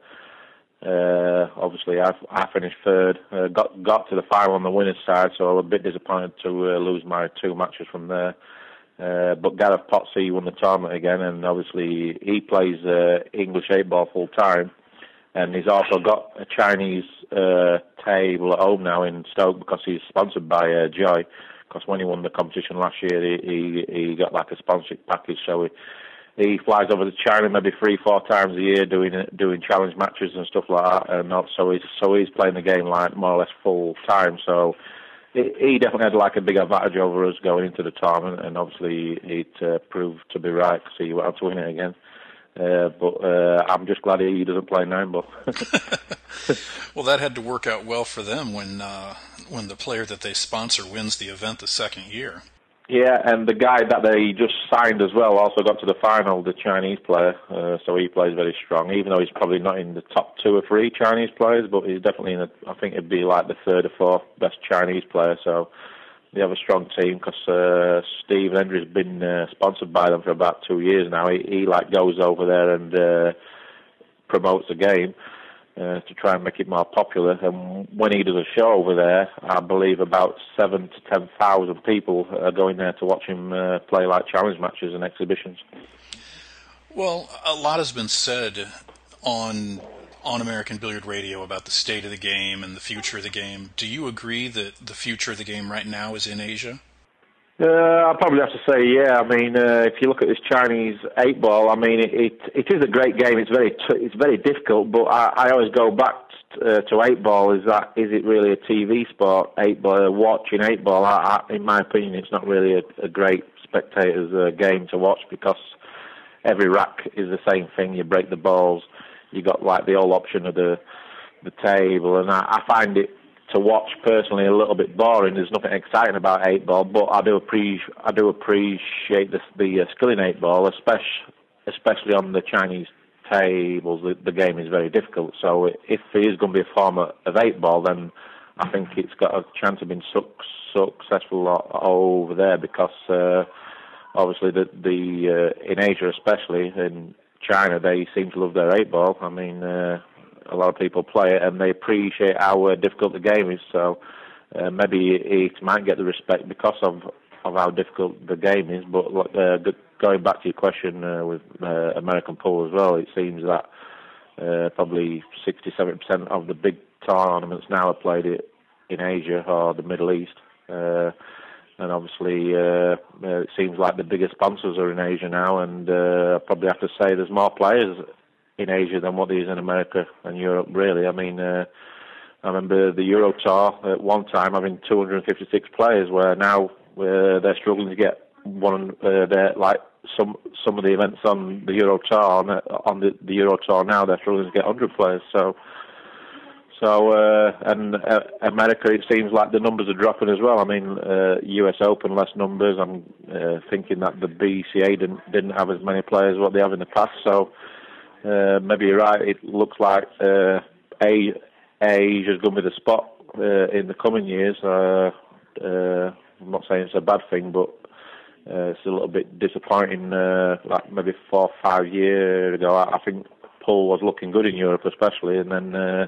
Speaker 12: Uh, obviously, I, I finished third. Uh, got got to the final on the winner's side, so I was a bit disappointed to lose my two matches from there. But Gareth Potsy won the tournament again, and obviously he plays English eight ball full time, and he's also got a Chinese table at home now in Stoke because he's sponsored by Joy. Because when he won the competition last year, he, he he got like a sponsorship package, so he he flies over to China maybe three, four times a year doing doing challenge matches and stuff like that. And not, so he's so he's playing the game like more or less full time. So he definitely had like a big advantage over us going into the tournament, and obviously it uh, proved to be right because he went on to win it again. Uh, but uh, I'm just glad he doesn't play nine ball.
Speaker 11: well, that had to work out well for them when uh, when the player that they sponsor wins the event the second year.
Speaker 12: Yeah, and the guy that they just signed as well also got to the final, the Chinese player. Uh, so he plays very strong, even though he's probably not in the top two or three Chinese players, but he's definitely in. The, I think it'd be like the third or fourth best Chinese player. So they have a strong team because uh, Steve Hendry's been uh, sponsored by them for about two years now. He, he like goes over there and uh, promotes the game uh, to try and make it more popular. And when he does a show over there, I believe about seven to ten thousand people are going there to watch him uh, play like challenge matches and exhibitions.
Speaker 11: Well, a lot has been said on on American Billiard Radio about the state of the game and the future of the game. Do you agree that the future of the game right now is in Asia?
Speaker 12: Uh, I'll probably have to say, yeah. I mean, uh, if you look at this Chinese eight ball, I mean, it it, it is a great game. It's very t- it's very difficult, but I, I always go back uh, to eight ball. Is that is it really a TV sport? Eight ball, uh, watching eight ball. I, I, in my opinion, it's not really a, a great spectator's uh, game to watch because every rack is the same thing. You break the balls. You got like the old option of the the table, and I, I find it to watch personally a little bit boring. There's nothing exciting about eight ball, but I do appreciate I do appreciate the the uh, skill in eight ball, especially especially on the Chinese tables. The, the game is very difficult. So if there is going to be a form of, of eight ball, then I think it's got a chance of being su- successful over there because uh, obviously the the uh, in Asia especially in China they seem to love their eight ball. I mean. Uh, a lot of people play it and they appreciate how uh, difficult the game is. So uh, maybe it might get the respect because of of how difficult the game is. But uh, going back to your question uh, with uh, American pool as well, it seems that uh, probably 60 70 percent of the big tournaments now are played in Asia or the Middle East. Uh, and obviously, uh, uh, it seems like the biggest sponsors are in Asia now, and uh, I probably have to say there's more players in Asia than what there is in America and Europe. Really, I mean, uh, I remember the Euro Tour at one time having 256 players, where now uh, they're struggling to get one. Uh, their like some some of the events on the Euro Tour on, on the, the Euro Tour now they're struggling to get 100 players. So. So uh, and uh, America, it seems like the numbers are dropping as well. I mean, uh, U.S. Open less numbers. I'm uh, thinking that the BCA didn't didn't have as many players what they have in the past. So uh, maybe you're right. It looks like uh, A Asia is going to be the spot uh, in the coming years. Uh, uh, I'm not saying it's a bad thing, but uh, it's a little bit disappointing. Uh, like maybe four or five years ago, I, I think Paul was looking good in Europe, especially, and then uh,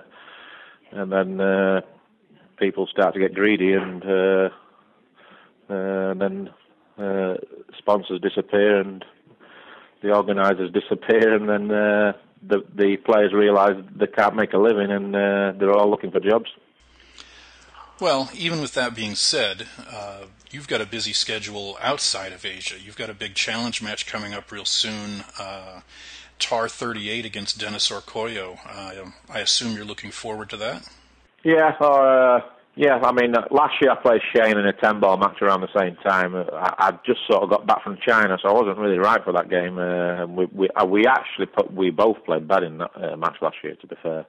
Speaker 12: and then uh, people start to get greedy, and uh, uh, and then uh, sponsors disappear, and the organisers disappear, and then uh, the the players realise they can't make a living, and uh, they're all looking for jobs.
Speaker 11: Well, even with that being said, uh, you've got a busy schedule outside of Asia. You've got a big challenge match coming up real soon. Uh, TAR 38 against Dennis Orcollo. Uh, I assume you're looking forward to that.
Speaker 12: Yeah, uh, yeah, I mean, uh, last year I played Shane in a 10 ball match around the same time. I, I just sort of got back from China, so I wasn't really right for that game. Uh, we we, uh, we actually put, we both played bad in that uh, match last year, to be fair.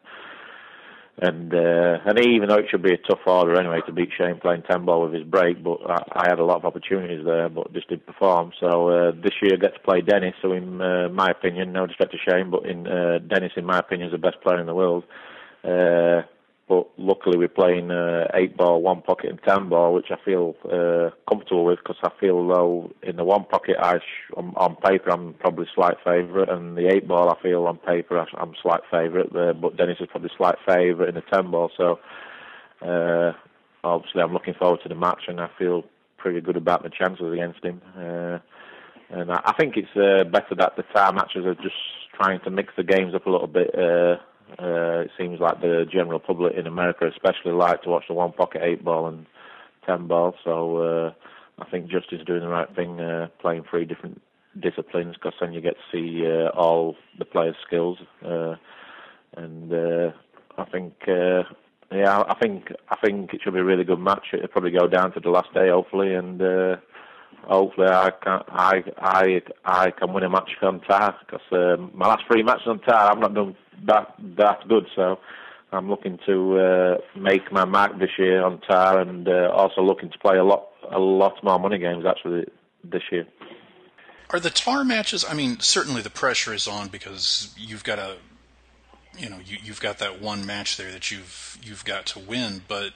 Speaker 12: And uh, and even though it should be a tough order anyway to beat Shane playing 10 ball with his break, but I, I had a lot of opportunities there, but just didn't perform. So uh, this year I get to play Dennis, so in uh, my opinion, no disrespect to Shane, but in uh, Dennis, in my opinion, is the best player in the world. Uh, but luckily we're playing uh, eight ball, one pocket, and ten ball, which I feel uh, comfortable with because I feel though in the one pocket I sh- on, on paper I'm probably slight favourite, and the eight ball I feel on paper I'm slight favourite, uh, but Dennis is probably slight favourite in the ten ball. So uh, obviously I'm looking forward to the match, and I feel pretty good about the chances against him. Uh, and I, I think it's uh, better that the Thai matches are just trying to mix the games up a little bit. Uh, uh, it seems like the general public in America, especially, like to watch the one pocket eight ball and ten ball. So uh, I think Justin's doing the right thing, uh, playing three different disciplines, because then you get to see uh, all the players' skills. Uh, and uh, I think, uh, yeah, I think I think it should be a really good match. It'll probably go down to the last day, hopefully, and. Uh, hopefully I can I I I can win a match on Tar because uh, my last three matches on Tar I've not done that that good. So I'm looking to uh, make my mark this year on Tar and uh, also looking to play a lot a lot more money games actually this year.
Speaker 11: Are the Tar matches? I mean, certainly the pressure is on because you've got a you know you, you've got that one match there that you've you've got to win, but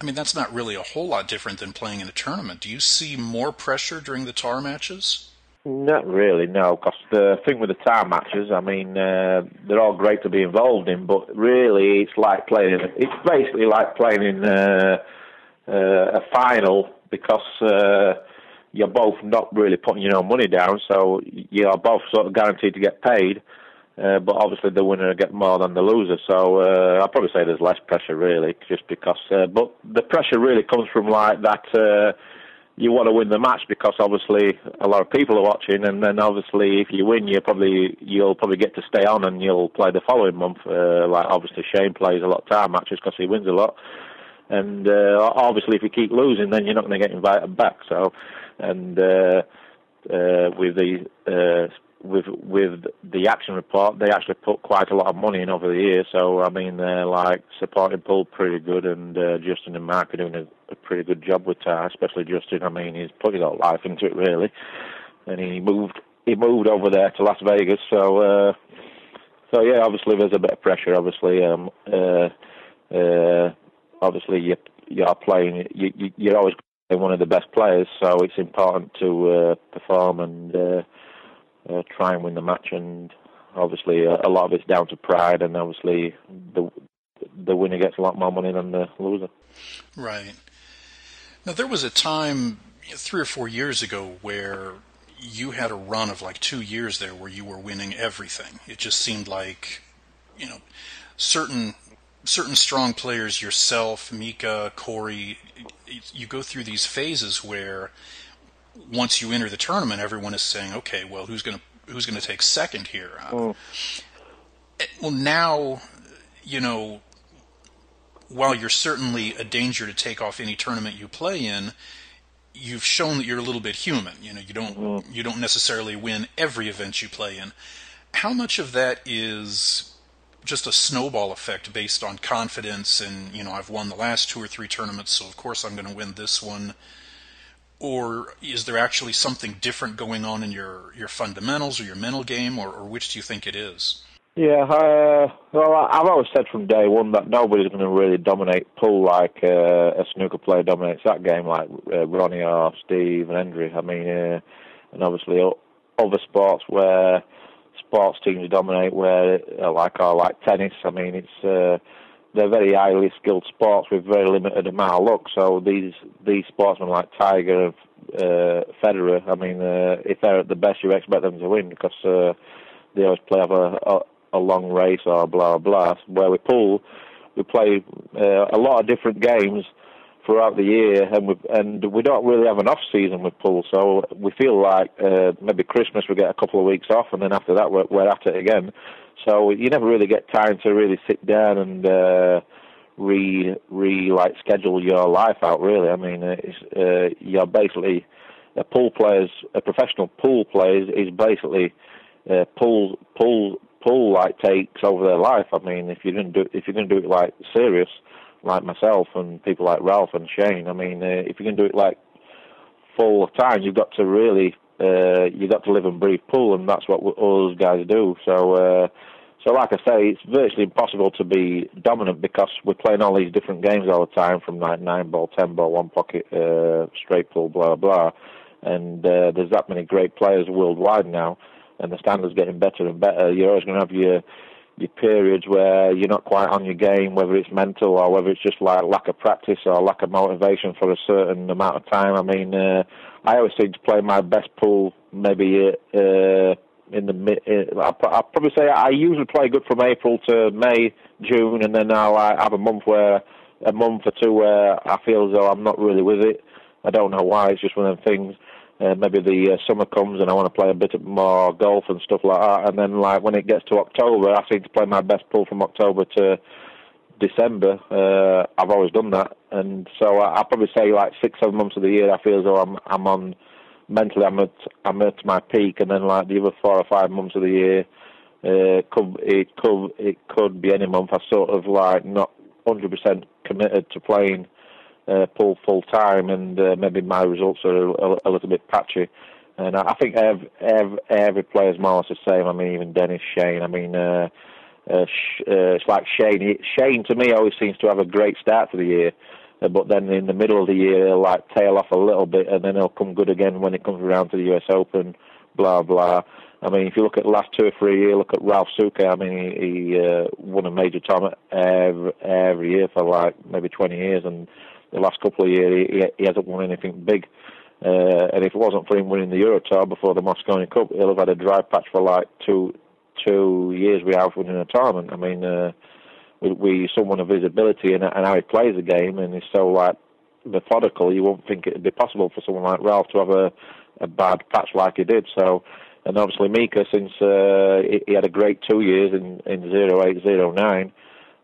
Speaker 11: I mean, that's not really a whole lot different than playing in a tournament. Do you see more pressure during the tar matches?
Speaker 12: Not really, no. Because the thing with the tar matches, I mean, uh, they're all great to be involved in, but really, it's like playing. It's basically like playing in uh, uh, a final because uh, you're both not really putting your own money down, so you're both sort of guaranteed to get paid. Uh, but obviously the winner get more than the loser. So uh, I'll probably say there's less pressure really, just because. Uh, but the pressure really comes from like that. Uh, you want to win the match because obviously a lot of people are watching, and then obviously if you win, you probably you'll probably get to stay on and you'll play the following month. Uh, like obviously Shane plays a lot of time matches because he wins a lot, and uh, obviously if you keep losing, then you're not going to get invited back. So, and with the with with the action report, they actually put quite a lot of money in over the years. So I mean, they're like supporting Paul pretty good, and uh, Justin and Mark are doing a, a pretty good job with that. Especially Justin. I mean, he's put his whole life into it really, and he moved he moved over there to Las Vegas. So uh, so yeah, obviously there's a bit of pressure. Obviously, um, uh, uh, obviously you you're playing. You, you you're always one of the best players, so it's important to uh, perform and. Uh, uh, try and win the match. And obviously, uh, a lot of it's down to pride, and obviously, the the winner gets a lot more money than the loser.
Speaker 11: Right. Now, there was a time three or four years ago where you had a run of like two years there where you were winning everything. It just seemed like, you know, certain certain strong players, yourself, Mika, Corey, you go through these phases where once you enter the tournament, everyone is saying, okay, well, who's going to who's going to take second here?
Speaker 12: Oh.
Speaker 11: Well, now, you know, while you're certainly a danger to take off any tournament you play in, you've shown that you're a little bit human. You know, you don't
Speaker 12: mm.
Speaker 11: you don't necessarily win every event you play in. How much of that is just a snowball effect based on confidence and you know I've won the last two or three tournaments, so of course I'm going to win this one or is there actually something different going on in your, your fundamentals or your mental game, or, or which do you think it is?
Speaker 12: Yeah, uh, well, I've always said from day one that nobody's going to really dominate pool like uh, a snooker player dominates that game, like uh, Ronnie or Steve and Andrew. I mean, uh, and obviously other sports where sports teams dominate, where uh, like or like tennis. I mean, it's uh, they're very highly skilled sports with very limited amount of luck. So these these sportsmen like Tiger uh, Federer, I mean, uh, if they're at the best, you expect them to win because uh, they always play off a, a, a long race or blah blah. Where we pull, we play uh, a lot of different games throughout the year, and we and we don't really have an off season with pool. So we feel like uh, maybe Christmas we get a couple of weeks off, and then after that we're, we're at it again. So you never really get time to really sit down and uh, re re like schedule your life out. Really, I mean, it's, uh, you're basically a pool players, a professional pool player is basically uh, pool pool pool like takes over their life. I mean, if you're gonna do if you're gonna do it like serious, like myself and people like Ralf and Shane, I mean, uh, if you can do it like full time, you've got to really uh, you got to live and breathe pool, and that's what all those guys do. So, uh, so, like I say, it's virtually impossible to be dominant because we're playing all these different games all the time, from like nine ball, ten ball, one pocket, uh, straight pull, blah blah. And uh, there's that many great players worldwide now, and the standard's getting better and better. You're always going to have your your periods where you're not quite on your game, whether it's mental or whether it's just like lack of practice or lack of motivation for a certain amount of time. I mean, uh, I always seem to play my best pool maybe uh, in the mid. Uh, I'll probably say I usually play good from April to May, June, and then now I have a month where a month or two where I feel as though I'm not really with it. I don't know why. It's just one of them things uh, maybe the uh, summer comes and I want to play a bit more golf and stuff like that. And then like when it gets to October, I seem to play my best pool from October to December. Uh, I've always done that, and so I, I'll probably say like six, seven months of the year, I feel as though I'm I'm on mentally I'm at I'm at my peak, and then like the other four or five months of the year. Uh, could it could it could be any month. I sort of like not 100% committed to playing uh, pull full time, and uh, maybe my results are a, a, little bit patchy. And I think every, every, every player's more or less the same. I mean, even Dennis Shane. I mean, uh, uh, sh- uh, it's like Shane. He, Shane to me always seems to have a great start to the year, uh, but then in the middle of the year he'll like tail off a little bit, and then he'll come good again when it comes around to the U.S. Open. Blah blah. I mean, if you look at the last two or three years, look at Ralf Souquet. I mean, he, he uh, won a major tournament every, every year for like maybe 20 years, and the last couple of years he, he hasn't won anything big. Uh, and if it wasn't for him winning the Euro Tour before the Mosconi Cup, he'll have had a dry patch for like two two years without winning a tournament. I mean, uh, we, we someone of his ability and, and how he plays the game, and he's so like methodical. You wouldn't think it'd be possible for someone like Ralf to have a, a bad patch like he did. So, and obviously Mika, since uh, he, he had a great two years in in zero eight zero nine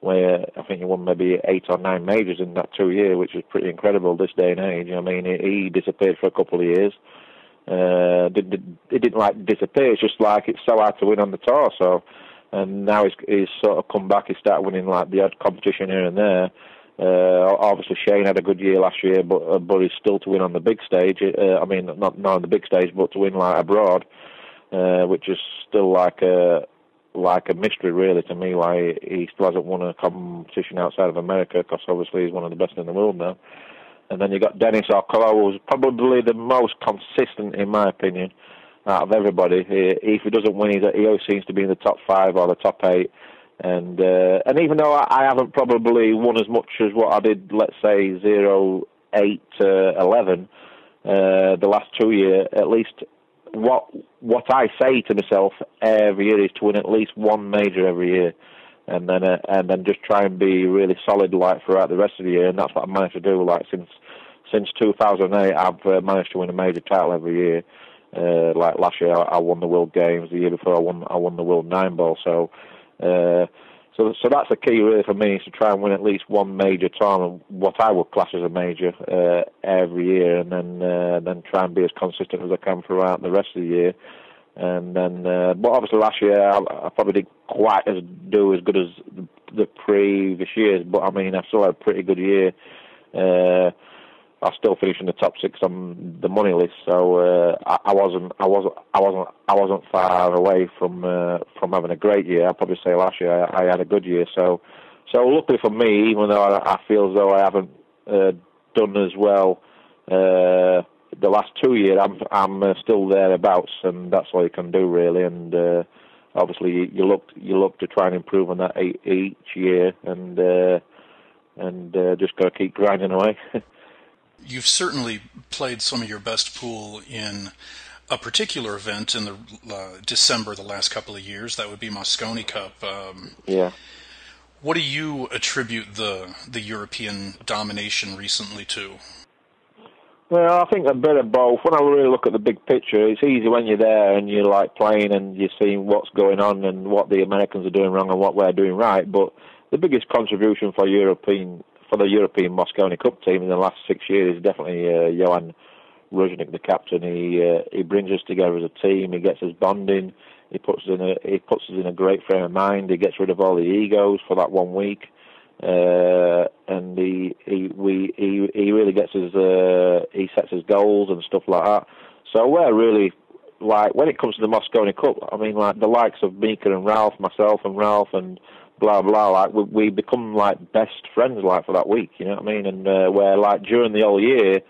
Speaker 12: where I think he won maybe eight or nine majors in that two year, which is pretty incredible this day and age. I mean, he, he disappeared for a couple of years. Uh, did, did, it didn't like disappear. It's just like it's so hard to win on the tour. So, and now he's, he's sort of come back. He started winning like the odd competition here and there. Uh, obviously, Shane had a good year last year, but uh, but he's still to win on the big stage. Uh, I mean, not not on the big stage, but to win like abroad, uh, which is still like a like a mystery really to me why he still hasn't won a competition outside of America because obviously he's one of the best in the world now. And then you got Dennis Orcollo, who's probably the most consistent in my opinion out of everybody. He, if he doesn't win, he always seems to be in the top five or the top eight. And uh, and even though I haven't probably won as much as what I did, let's say zero eight to eleven, uh, the last two years, at least what what I say to myself every year is to win at least one major every year, and then uh, and then just try and be really solid like throughout the rest of the year, and that's what I've managed to do. Like since since 2008, I've uh, managed to win a major title every year. Uh, like last year, I, I won the World Games. The year before, I won I won the World Nine Ball. So. Uh, so, so that's the key really for me is to try and win at least one major tournament, what I would class as a major, uh, every year, and then uh, then try and be as consistent as I can throughout the rest of the year. And then, uh, but obviously last year I, I probably didn't quite as do as good as the, the previous years, but I mean I still had a pretty good year. Uh, I still finished in the top six on the money list, so uh, I, I wasn't, I wasn't, I wasn't, I wasn't far away from uh, from having a great year. I'd probably say last year I, I had a good year. So, so luckily for me, even though I, I feel as though I haven't uh, done as well uh, the last two years, I'm I'm uh, still thereabouts, and that's all you can do really. And uh, obviously, you, look you look to try and improve on that each year, and and just got to keep grinding away.
Speaker 11: you've certainly played some of your best pool in a particular event in the uh, December the last couple of years. That would be Mosconi Cup. Um,
Speaker 12: yeah.
Speaker 11: What do you attribute the the European domination recently to?
Speaker 12: Well, I think a bit of both. When I really look at the big picture, it's easy when you're there and you're like playing and you're seeing what's going on and what the Americans are doing wrong and what we're doing right. But the biggest contribution for European for the European Mosconi Cup team in the last six years definitely uh, Johan Ruijsink, the captain. He uh, he brings us together as a team. He gets us bonding. He puts us in a he puts us in a great frame of mind. He gets rid of all the egos for that one week, uh, and he he we he he really gets us. Uh, he sets his goals and stuff like that. So we're really like when it comes to the Mosconi Cup, I mean, like the likes of Mika and Ralf, myself and Ralf, and blah blah. Like we, we become like best friends, like for that week. You know what I mean? And uh, where like during the whole year,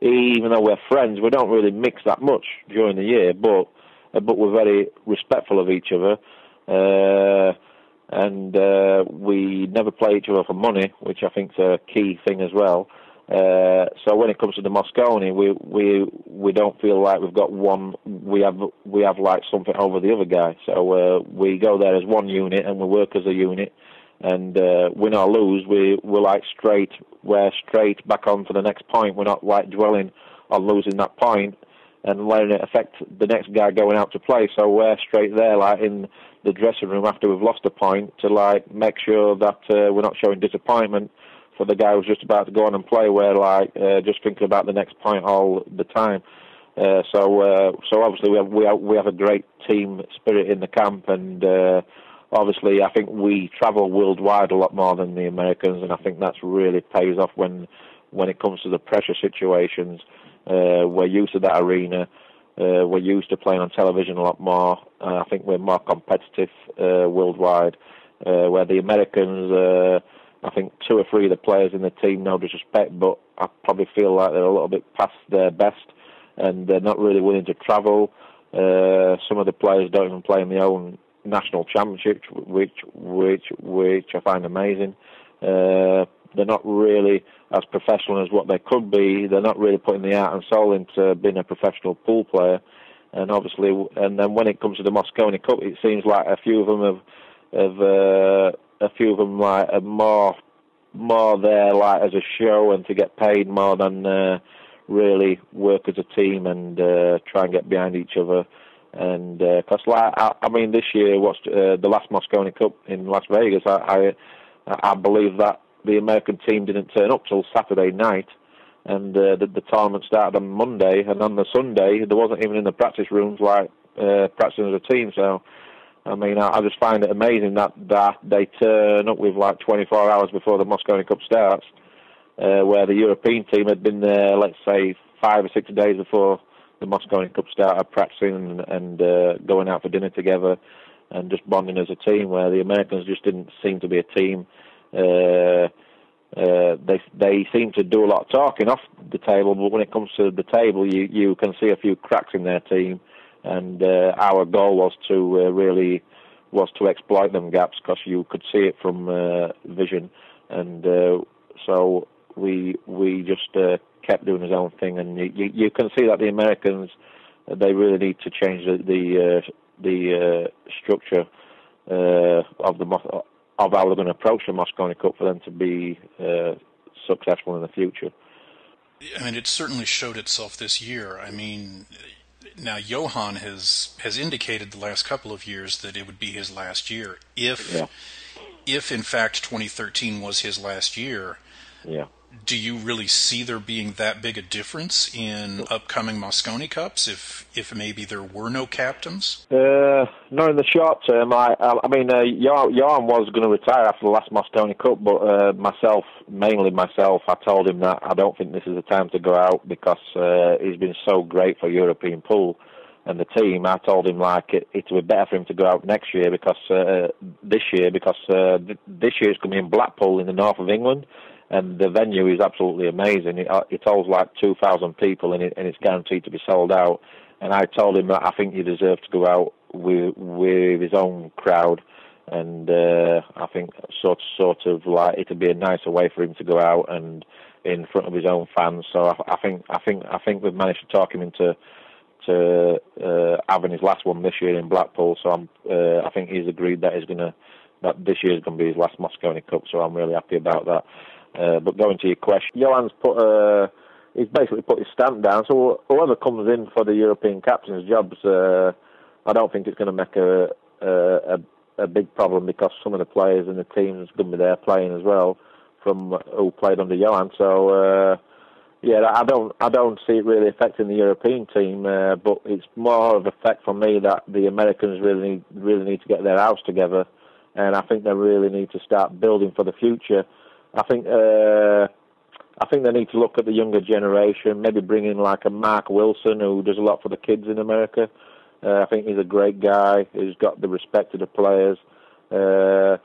Speaker 12: even though we're friends, we don't really mix that much during the year, but uh, but we're very respectful of each other. Uh, and uh, we never play each other for money, which I think's a key thing as well. Uh, so when it comes to the Mosconi, we we we don't feel like we've got one. We have we have like something over the other guy. So uh, we go there as one unit and we work as a unit. And uh, win or lose, we we're like straight. We're straight back on for the next point. We're not like dwelling on losing that point and letting it affect the next guy going out to play. So we're straight there, like in the dressing room after we've lost a point, to like make sure that uh, we're not showing disappointment for the guy who's just about to go on and play. We're like uh, just thinking about the next point all the time. Uh, so uh, so obviously we have, we have we have a great team spirit in the camp, and uh, obviously I think we travel worldwide a lot more than the Americans, and I think that's really pays off when when it comes to the pressure situations. Uh, we're used to that arena. Uh, we're used to playing on television a lot more. I think we're more competitive uh, worldwide. Uh, where the Americans, uh, I think two or three of the players in the team, no disrespect, but I probably feel like they're a little bit past their best, and they're not really willing to travel. Uh, some of the players don't even play in their own national championship, which which which I find amazing. Uh, they're not really as professional as what they could be. They're not really putting the heart and soul into being a professional pool player. And obviously, and then when it comes to the Mosconi Cup, it seems like a few of them have, have uh, a few of them like are more, more there like as a show and to get paid more than uh, really work as a team and uh, try and get behind each other. And because, uh, like, I, I mean, this year, what's uh, the last Mosconi Cup in Las Vegas? I, I, I believe that the American team didn't turn up till Saturday night, and uh, the, the tournament started on Monday, and on the Sunday there wasn't even in the practice rooms like uh, practicing as a team. So, I mean, I, I just find it amazing that that they turn up with like 24 hours before the Mosconi Cup starts, uh, where the European team had been there, let's say, five or six days before the Mosconi Cup started, practicing and, and uh, going out for dinner together. And just bonding as a team, where the Americans just didn't seem to be a team. Uh, uh, they they seem to do a lot of talking off the table, but when it comes to the table, you you can see a few cracks in their team. And uh, our goal was to uh, really was to exploit them gaps because you could see it from uh, vision, and uh, so we we just uh, kept doing his own thing. And you you, can see that the Americans they really need to change the the uh, the uh, structure uh, of the of how they're going to approach the Mosconi Cup for them to be uh, successful in the future.
Speaker 11: I mean, it certainly showed itself this year. I mean, now Johan has has indicated the last couple of years that it would be his last year. If
Speaker 12: yeah.
Speaker 11: if in fact 2013 was his last year,
Speaker 12: yeah
Speaker 11: do you really see there being that big a difference in upcoming Mosconi Cups if if maybe there were no captains?
Speaker 12: Uh, in the short term. I I mean, uh, was going to retire after the last Mosconi Cup, but uh, myself, mainly myself, I told him that I don't think this is the time to go out because uh, he's been so great for European pool and the team. I told him like it, it would be better for him to go out next year because uh, this year because uh, this year it's going to be in Blackpool in the north of England and the venue is absolutely amazing. It, uh, it holds like 2,000 people, and, it, and it's guaranteed to be sold out. And I told him that I think he deserved to go out with with his own crowd, and uh, I think sort sort of like it'd be a nicer way for him to go out and in front of his own fans. So I, I think I think I think we've managed to talk him into to uh, having his last one this year in Blackpool. So I'm uh, I think he's agreed that he's gonna that this year is going to be his last Mosconi Cup. So I'm really happy about that. Uh, but going to your question, Johan's put uh, he's basically put his stamp down. So whoever comes in for the European captain's jobs, uh, I don't think it's going to make a, a a big problem because some of the players in the teams going to be there playing as well from who played under Johan. So uh, yeah, I don't I don't see it really affecting the European team, uh, but it's more of effect for me that the Americans really need, really need to get their house together, and I think they really need to start building for the future. I think uh, I think they need to look at the younger generation, maybe bring in like a Mark Wilson who does a lot for the kids in America. Uh, I think he's a great guy. He's got the respect of the players. Uh,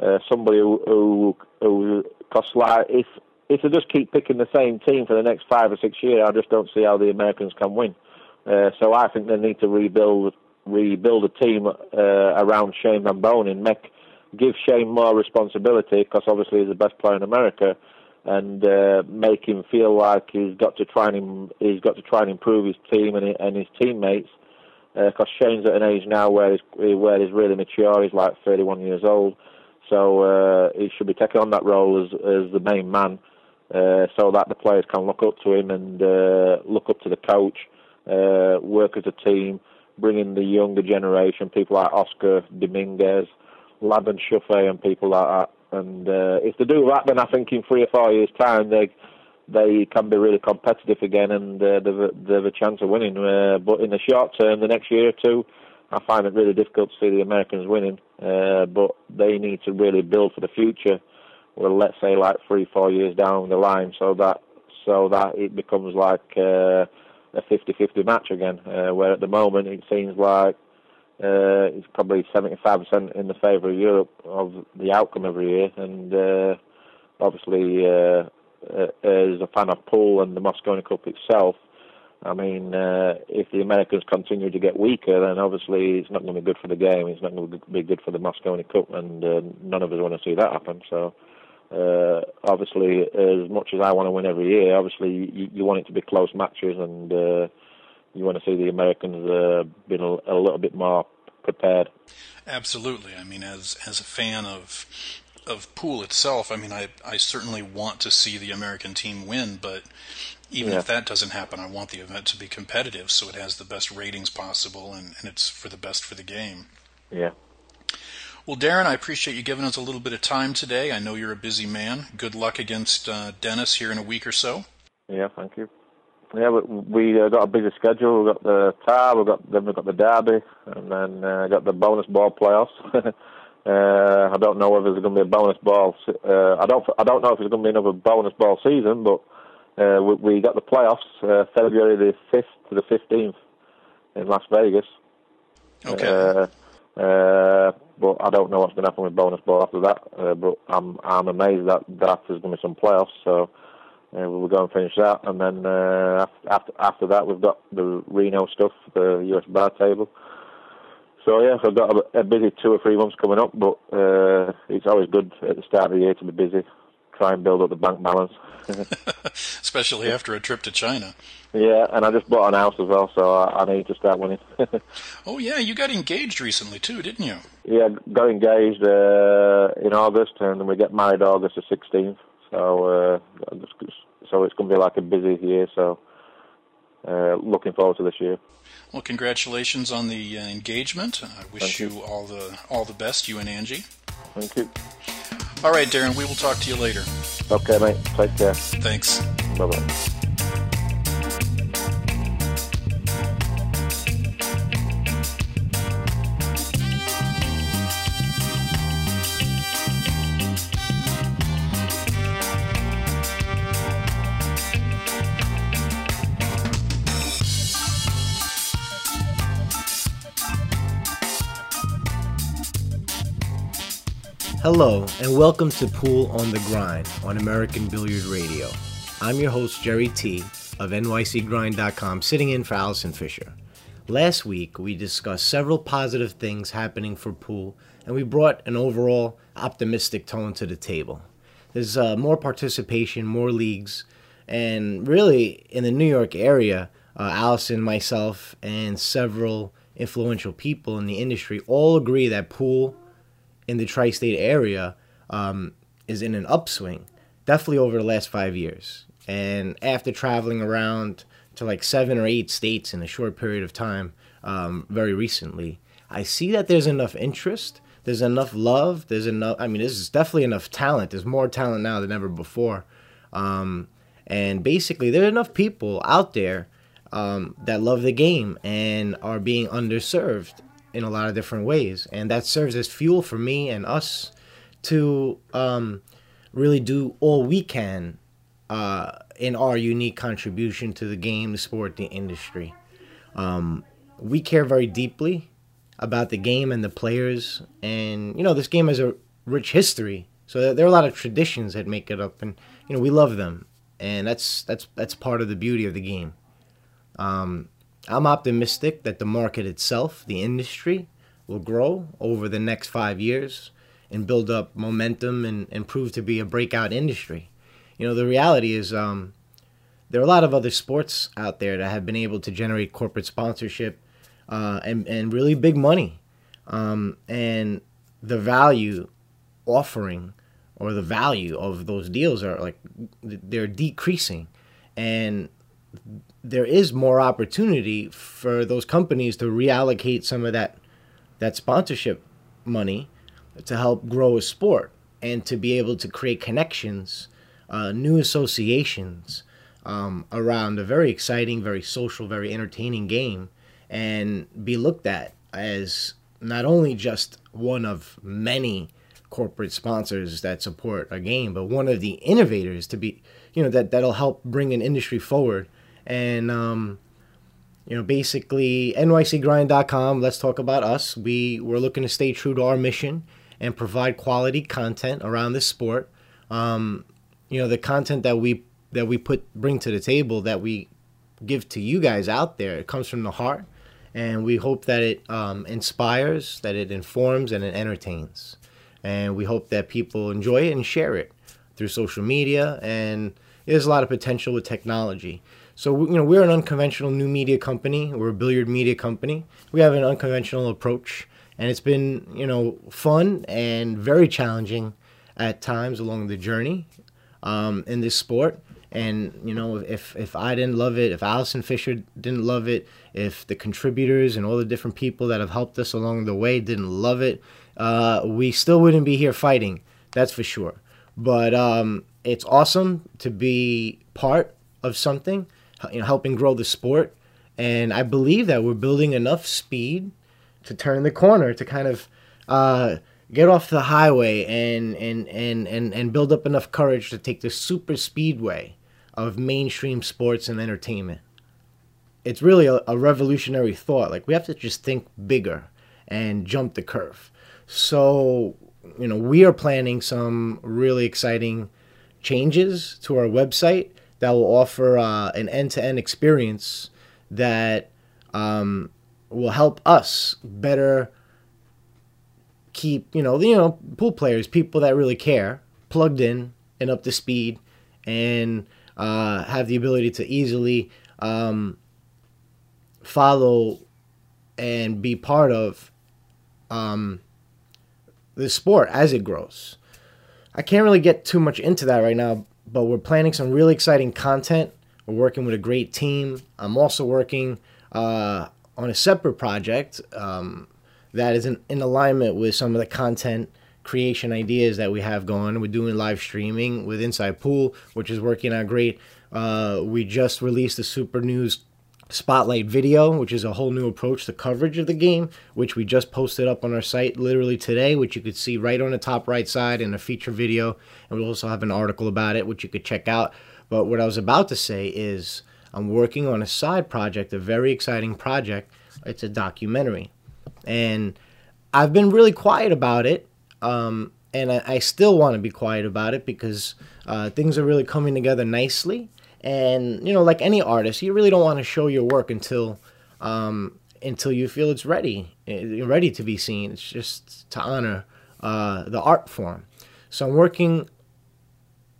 Speaker 12: uh, somebody who, who, who costs like if if they just keep picking the same team for the next five or six years, I just don't see how the Americans can win. Uh, so I think they need to rebuild rebuild a team uh, around Shane Van Boening and make give Shane more responsibility because obviously he's the best player in America, and uh, make him feel like he's got to try and he's got to try and improve his team and, and his teammates. Because uh, Shane's at an age now where he's where he's really mature. He's like 31 years old, so uh, he should be taking on that role as as the main man, uh, so that the players can look up to him and uh, look up to the coach, uh, work as a team, bring in the younger generation, people like Oscar Dominguez, Landon Shuffett and people like that. And uh, if they do that, then I think in three or four years' time they they can be really competitive again, and uh, they've, a, they've a chance of winning. Uh, but in the short term, the next year or two, I find it really difficult to see the Americans winning. Uh, but they need to really build for the future. Well, let's say like three, four years down the line, so that so that it becomes like uh, a 50-50 match again. Uh, where at the moment it seems like uh, it's probably 75% in the favour of Europe of the outcome every year, and uh, obviously uh, uh, as a fan of pool and the Mosconi Cup itself, I mean, uh, if the Americans continue to get weaker, then obviously it's not going to be good for the game. It's not going to be good for the Mosconi Cup, and uh, none of us want to see that happen. So, obviously, as much as I want to win every year, obviously you, you want it to be close matches, and you want to see the Americans uh, being a, a little bit more prepared.
Speaker 11: Absolutely. I mean, as as a fan of of pool itself, I mean, I I certainly want to see the American team win, but even yeah. if that doesn't happen, I want the event to be competitive, so it has the best ratings possible, and, and it's for the best for the game.
Speaker 12: Yeah.
Speaker 11: Well, Darren, I appreciate you giving us a little bit of time today. I know you're a busy man. Good luck against uh, Dennis here in a week or so.
Speaker 12: Yeah, thank you. Yeah, we, we uh, got a busy schedule. We've got the tar, we've got then we've got the derby, and then uh, got the bonus ball playoffs. uh, I don't know whether there's going to be a bonus ball. Uh, I don't I don't know if there's going to be another bonus ball season, but uh, we, we got the playoffs uh, February the fifth to the fifteenth in Las Vegas.
Speaker 11: Okay.
Speaker 12: Uh, uh, but I don't know what's going to happen with bonus ball after that. Uh, but I'm I'm amazed that that there's going to be some playoffs. So uh, we'll go and finish that, and then uh, after after that we've got the Reno stuff, the US bar table. So yeah, so I've got a, a busy two or three months coming up, but uh, it's always good at the start of the year to be busy, try and build up the bank balance.
Speaker 11: Especially after a trip to China.
Speaker 12: Yeah, and I just bought an house as well, so I, I need to start winning.
Speaker 11: oh yeah, you got engaged recently too, didn't you?
Speaker 12: Yeah, got engaged uh, in August, and we get married August the sixteenth. So uh, so it's going to be like a busy year. So uh, looking forward to this year.
Speaker 11: Well, congratulations on the uh, engagement. I wish you. you. all the all the best, you and Angie.
Speaker 12: Thank you.
Speaker 11: All right, Darren. We will talk to you later.
Speaker 12: Okay, mate. Take care.
Speaker 11: Thanks.
Speaker 12: Bye bye.
Speaker 13: Hello, and welcome to Pool on the Grind on American Billiard Radio. I'm your host, Jerry T. of NYCGrind.com, sitting in for Allison Fisher. Last week, we discussed several positive things happening for pool, and we brought an overall optimistic tone to the table. There's uh, more participation, more leagues, and really in the New York area, uh, Allison, myself, and several influential people in the industry all agree that pool in the tri state area um, is in an upswing, definitely over the last five years. And after traveling around to like seven or eight states in a short period of time, um, very recently, I see that there's enough interest, there's enough love, there's enough. I mean, there's definitely enough talent. There's more talent now than ever before. Um, and basically, there are enough people out there um, that love the game and are being underserved in a lot of different ways, and that serves as fuel for me and us to um, really do all we can uh, in our unique contribution to the game, the sport, the industry. Um, we care very deeply about the game and the players, and you know this game has a rich history. So there are a lot of traditions that make it up, and you know we love them, and that's that's that's part of the beauty of the game. Um, I'm optimistic that the market itself, the industry, will grow over the next five years and build up momentum and, and prove to be a breakout industry. You know, the reality is um, there are a lot of other sports out there that have been able to generate corporate sponsorship uh, and, and really big money. Um, and the value offering or the value of those deals are like they're decreasing. And there is more opportunity for those companies to reallocate some of that that sponsorship money to help grow a sport and to be able to create connections, uh, new associations um, around a very exciting, very social, very entertaining game, and be looked at as not only just one of many corporate sponsors that support a game, but one of the innovators to be, you know, that that'll help bring an industry forward. And um, you know, basically nycgrind.com. Let's talk about us. We we're looking to stay true to our mission and provide quality content around this sport. Um, you know, the content that we that we put bring to the table that we give to you guys out there, it comes from the heart, and we hope that it um, inspires, that it informs, and it entertains. And we hope that people enjoy it and share it through social media. And there's a lot of potential with technology. So you know, we're an unconventional new media company. We're a billiard media company. We have an unconventional approach and it's been you know fun and very challenging at times along the journey um, in this sport. And you know, if if I didn't love it, if Allison Fisher didn't love it, if the contributors and all the different people that have helped us along the way didn't love it, uh, we still wouldn't be here fighting. That's for sure. But um, it's awesome to be part of something, you know, helping grow the sport. And I believe that we're building enough speed to turn the corner to kind of uh, get off the highway and, and, and, and, and build up enough courage to take the super speedway of mainstream sports and entertainment. It's really a, a revolutionary thought. Like, we have to just think bigger and jump the curve. So, you know, we are planning some really exciting changes to our website that will offer uh, an end to end experience that um, will help us better keep you know you know pool players people that really care plugged in and up to speed and uh, have the ability to easily um, follow and be part of um, the sport as it grows. I can't really get too much into that right now, but we're planning some really exciting content. We're working with a great team. I'm also working uh, on a separate project um, that is in, in alignment with some of the content creation ideas that we have going. We're doing live streaming with Inside Pool, which is working out great. Uh, we just released the Super News Spotlight video, which is a whole new approach to coverage of the game, which we just posted up on our site literally today, which you could see right on the top right side in a feature video. And we also have an article about it, which you could check out. But what I was about to say is I'm working on a side project, a very exciting project. It's a documentary. And I've been really quiet about it. Um, and I, I, still want to be quiet about it because uh, things are really coming together nicely. And, you know, like any artist, you really don't want to show your work until. Um, until you feel it's ready, eh, ready to be seen. It's just to honor uh, the art form. So I'm working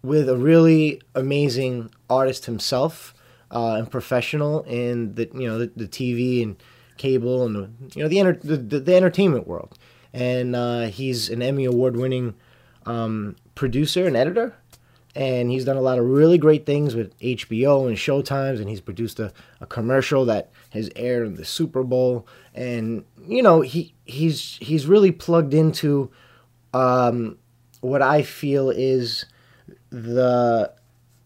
Speaker 13: with a really amazing artist himself uh, and professional in the you know the, the TV and cable and the, you know the, enter- the, the, the entertainment world. And uh, he's an Emmy award winning um, producer and editor. And he's done a lot of really great things with HBO and Showtimes, and he's produced a, a commercial that has aired in the Super Bowl. And you know he he's he's really plugged into um, what I feel is the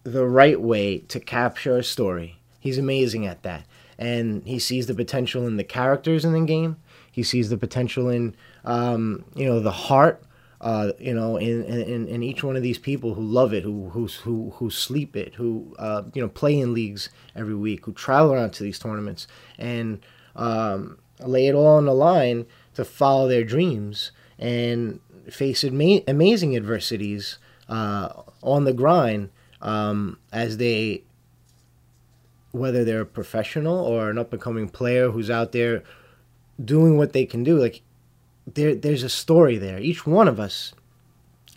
Speaker 13: the right way to capture a story. He's amazing at that. And he sees the potential in the characters in the game. He sees the potential in, um, you know, the heart uh, you know, in, in, in each one of these people who love it, who who who, who sleep it, who uh, you know play in leagues every week, who travel around to these tournaments and um, lay it all on the line to follow their dreams and face ama- amazing adversities uh, on the grind um, as they, whether they're a professional or an up and coming player who's out there doing what they can do, like there there's a story there. Each one of us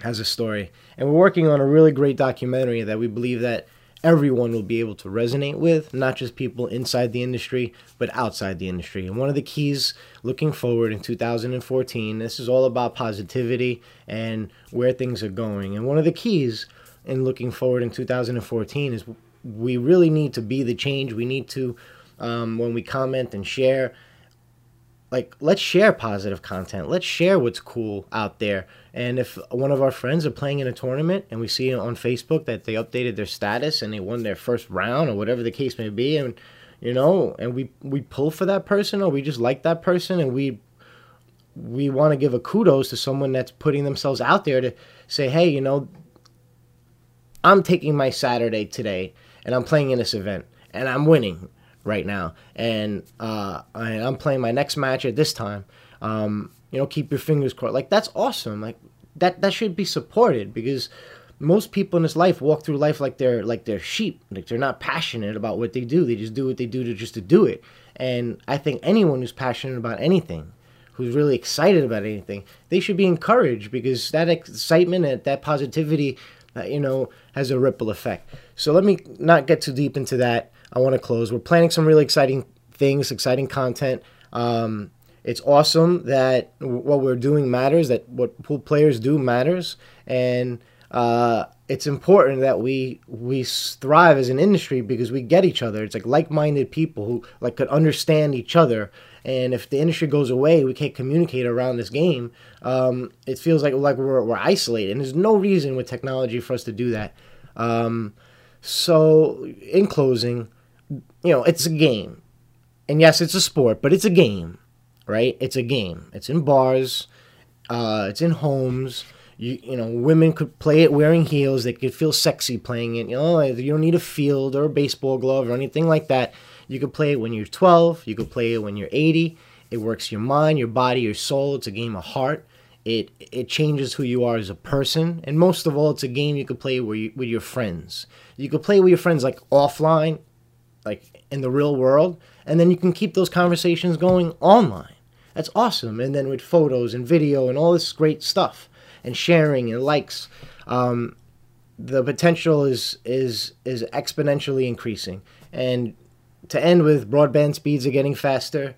Speaker 13: has a story, and we're working on a really great documentary that we believe that everyone will be able to resonate with, not just people inside the industry, but outside the industry. And one of the keys looking forward in 2014, this is all about positivity and where things are going. And one of the keys in looking forward in 2014 is we really need to be the change. We need to, um, when we comment and share, like let's share positive content. Let's share what's cool out there. And if one of our friends are playing in a tournament and we see on facebook that they updated their status and they won their first round or whatever the case may be and you know and we we pull for that person or we just like that person and we we want to give a kudos to someone that's putting themselves out there to say hey you know i'm taking my saturday today and i'm playing in this event and i'm winning right now, and uh, I, am playing my next match at this time. Um, you know, keep your fingers crossed. Like that's awesome. Like that that should be supported because most people in this life walk through life like they're like they're sheep. Like they're not passionate about what they do. They just do what they do to just to do it. And I think anyone who's passionate about anything, who's really excited about anything, they should be encouraged because that excitement and that positivity, uh, you know, has a ripple effect. So let me not get too deep into that. I want to close. We're planning some really exciting things, exciting content. Um, it's awesome that what we're doing matters, that what pool players do matters, and uh, it's important that we we thrive as an industry because we get each other. It's like like-minded people who like could understand each other. And if the industry goes away, we can't communicate around this game. Um, it feels like like we're, we're isolated, and there's no reason with technology for us to do that. Um, so, in closing, you know, it's a game. And yes, it's a sport, but it's a game, right? It's a game. It's in bars, uh, it's in homes. You, you know, women could play it wearing heels. They could feel sexy playing it. You know, you don't need a field or a baseball glove or anything like that. You could play it when you're 12. You could play it when you're 80. It works your mind, your body, your soul. It's a game of heart. It it changes who you are as a person, and most of all, it's a game you could play with, you, with your friends. You could play with your friends like offline, like in the real world, and then you can keep those conversations going online. That's awesome. And then with photos and video and all this great stuff, and sharing and likes, um, the potential is is is exponentially increasing. And to end with, broadband speeds are getting faster,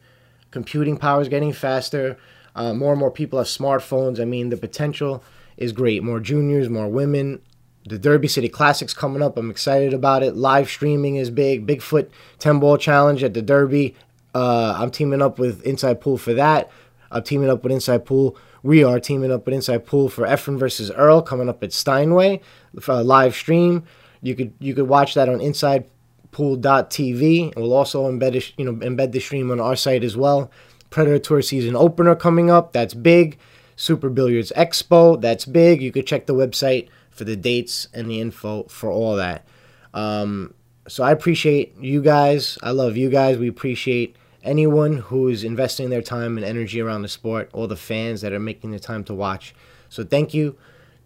Speaker 13: computing power is getting faster. Uh, more and more people have smartphones. I mean, the potential is great. More juniors, more women, the Derby City Classic's coming up. I'm excited about it. Live streaming is big. Bigfoot 10 ball challenge at the Derby. Uh, I'm teaming up with Inside Pool for that. I'm teaming up with Inside Pool. We are teaming up with Inside Pool for Efren versus Earl coming up at Steinway a live stream. You could you could watch that on InsidePool.tv. We'll also embed you know embed the stream on our site as well. Predator Tour season opener coming up. That's big. Super Billiards Expo. That's big. You could check the website for the dates and the info for all that. Um, so I appreciate you guys. I love you guys. We appreciate anyone who is investing their time and energy around the sport, all the fans that are making the time to watch. So thank you.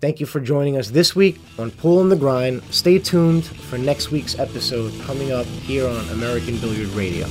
Speaker 13: Thank you for joining us this week on Pool on the Grind. Stay tuned for next week's episode coming up here on American Billiard Radio.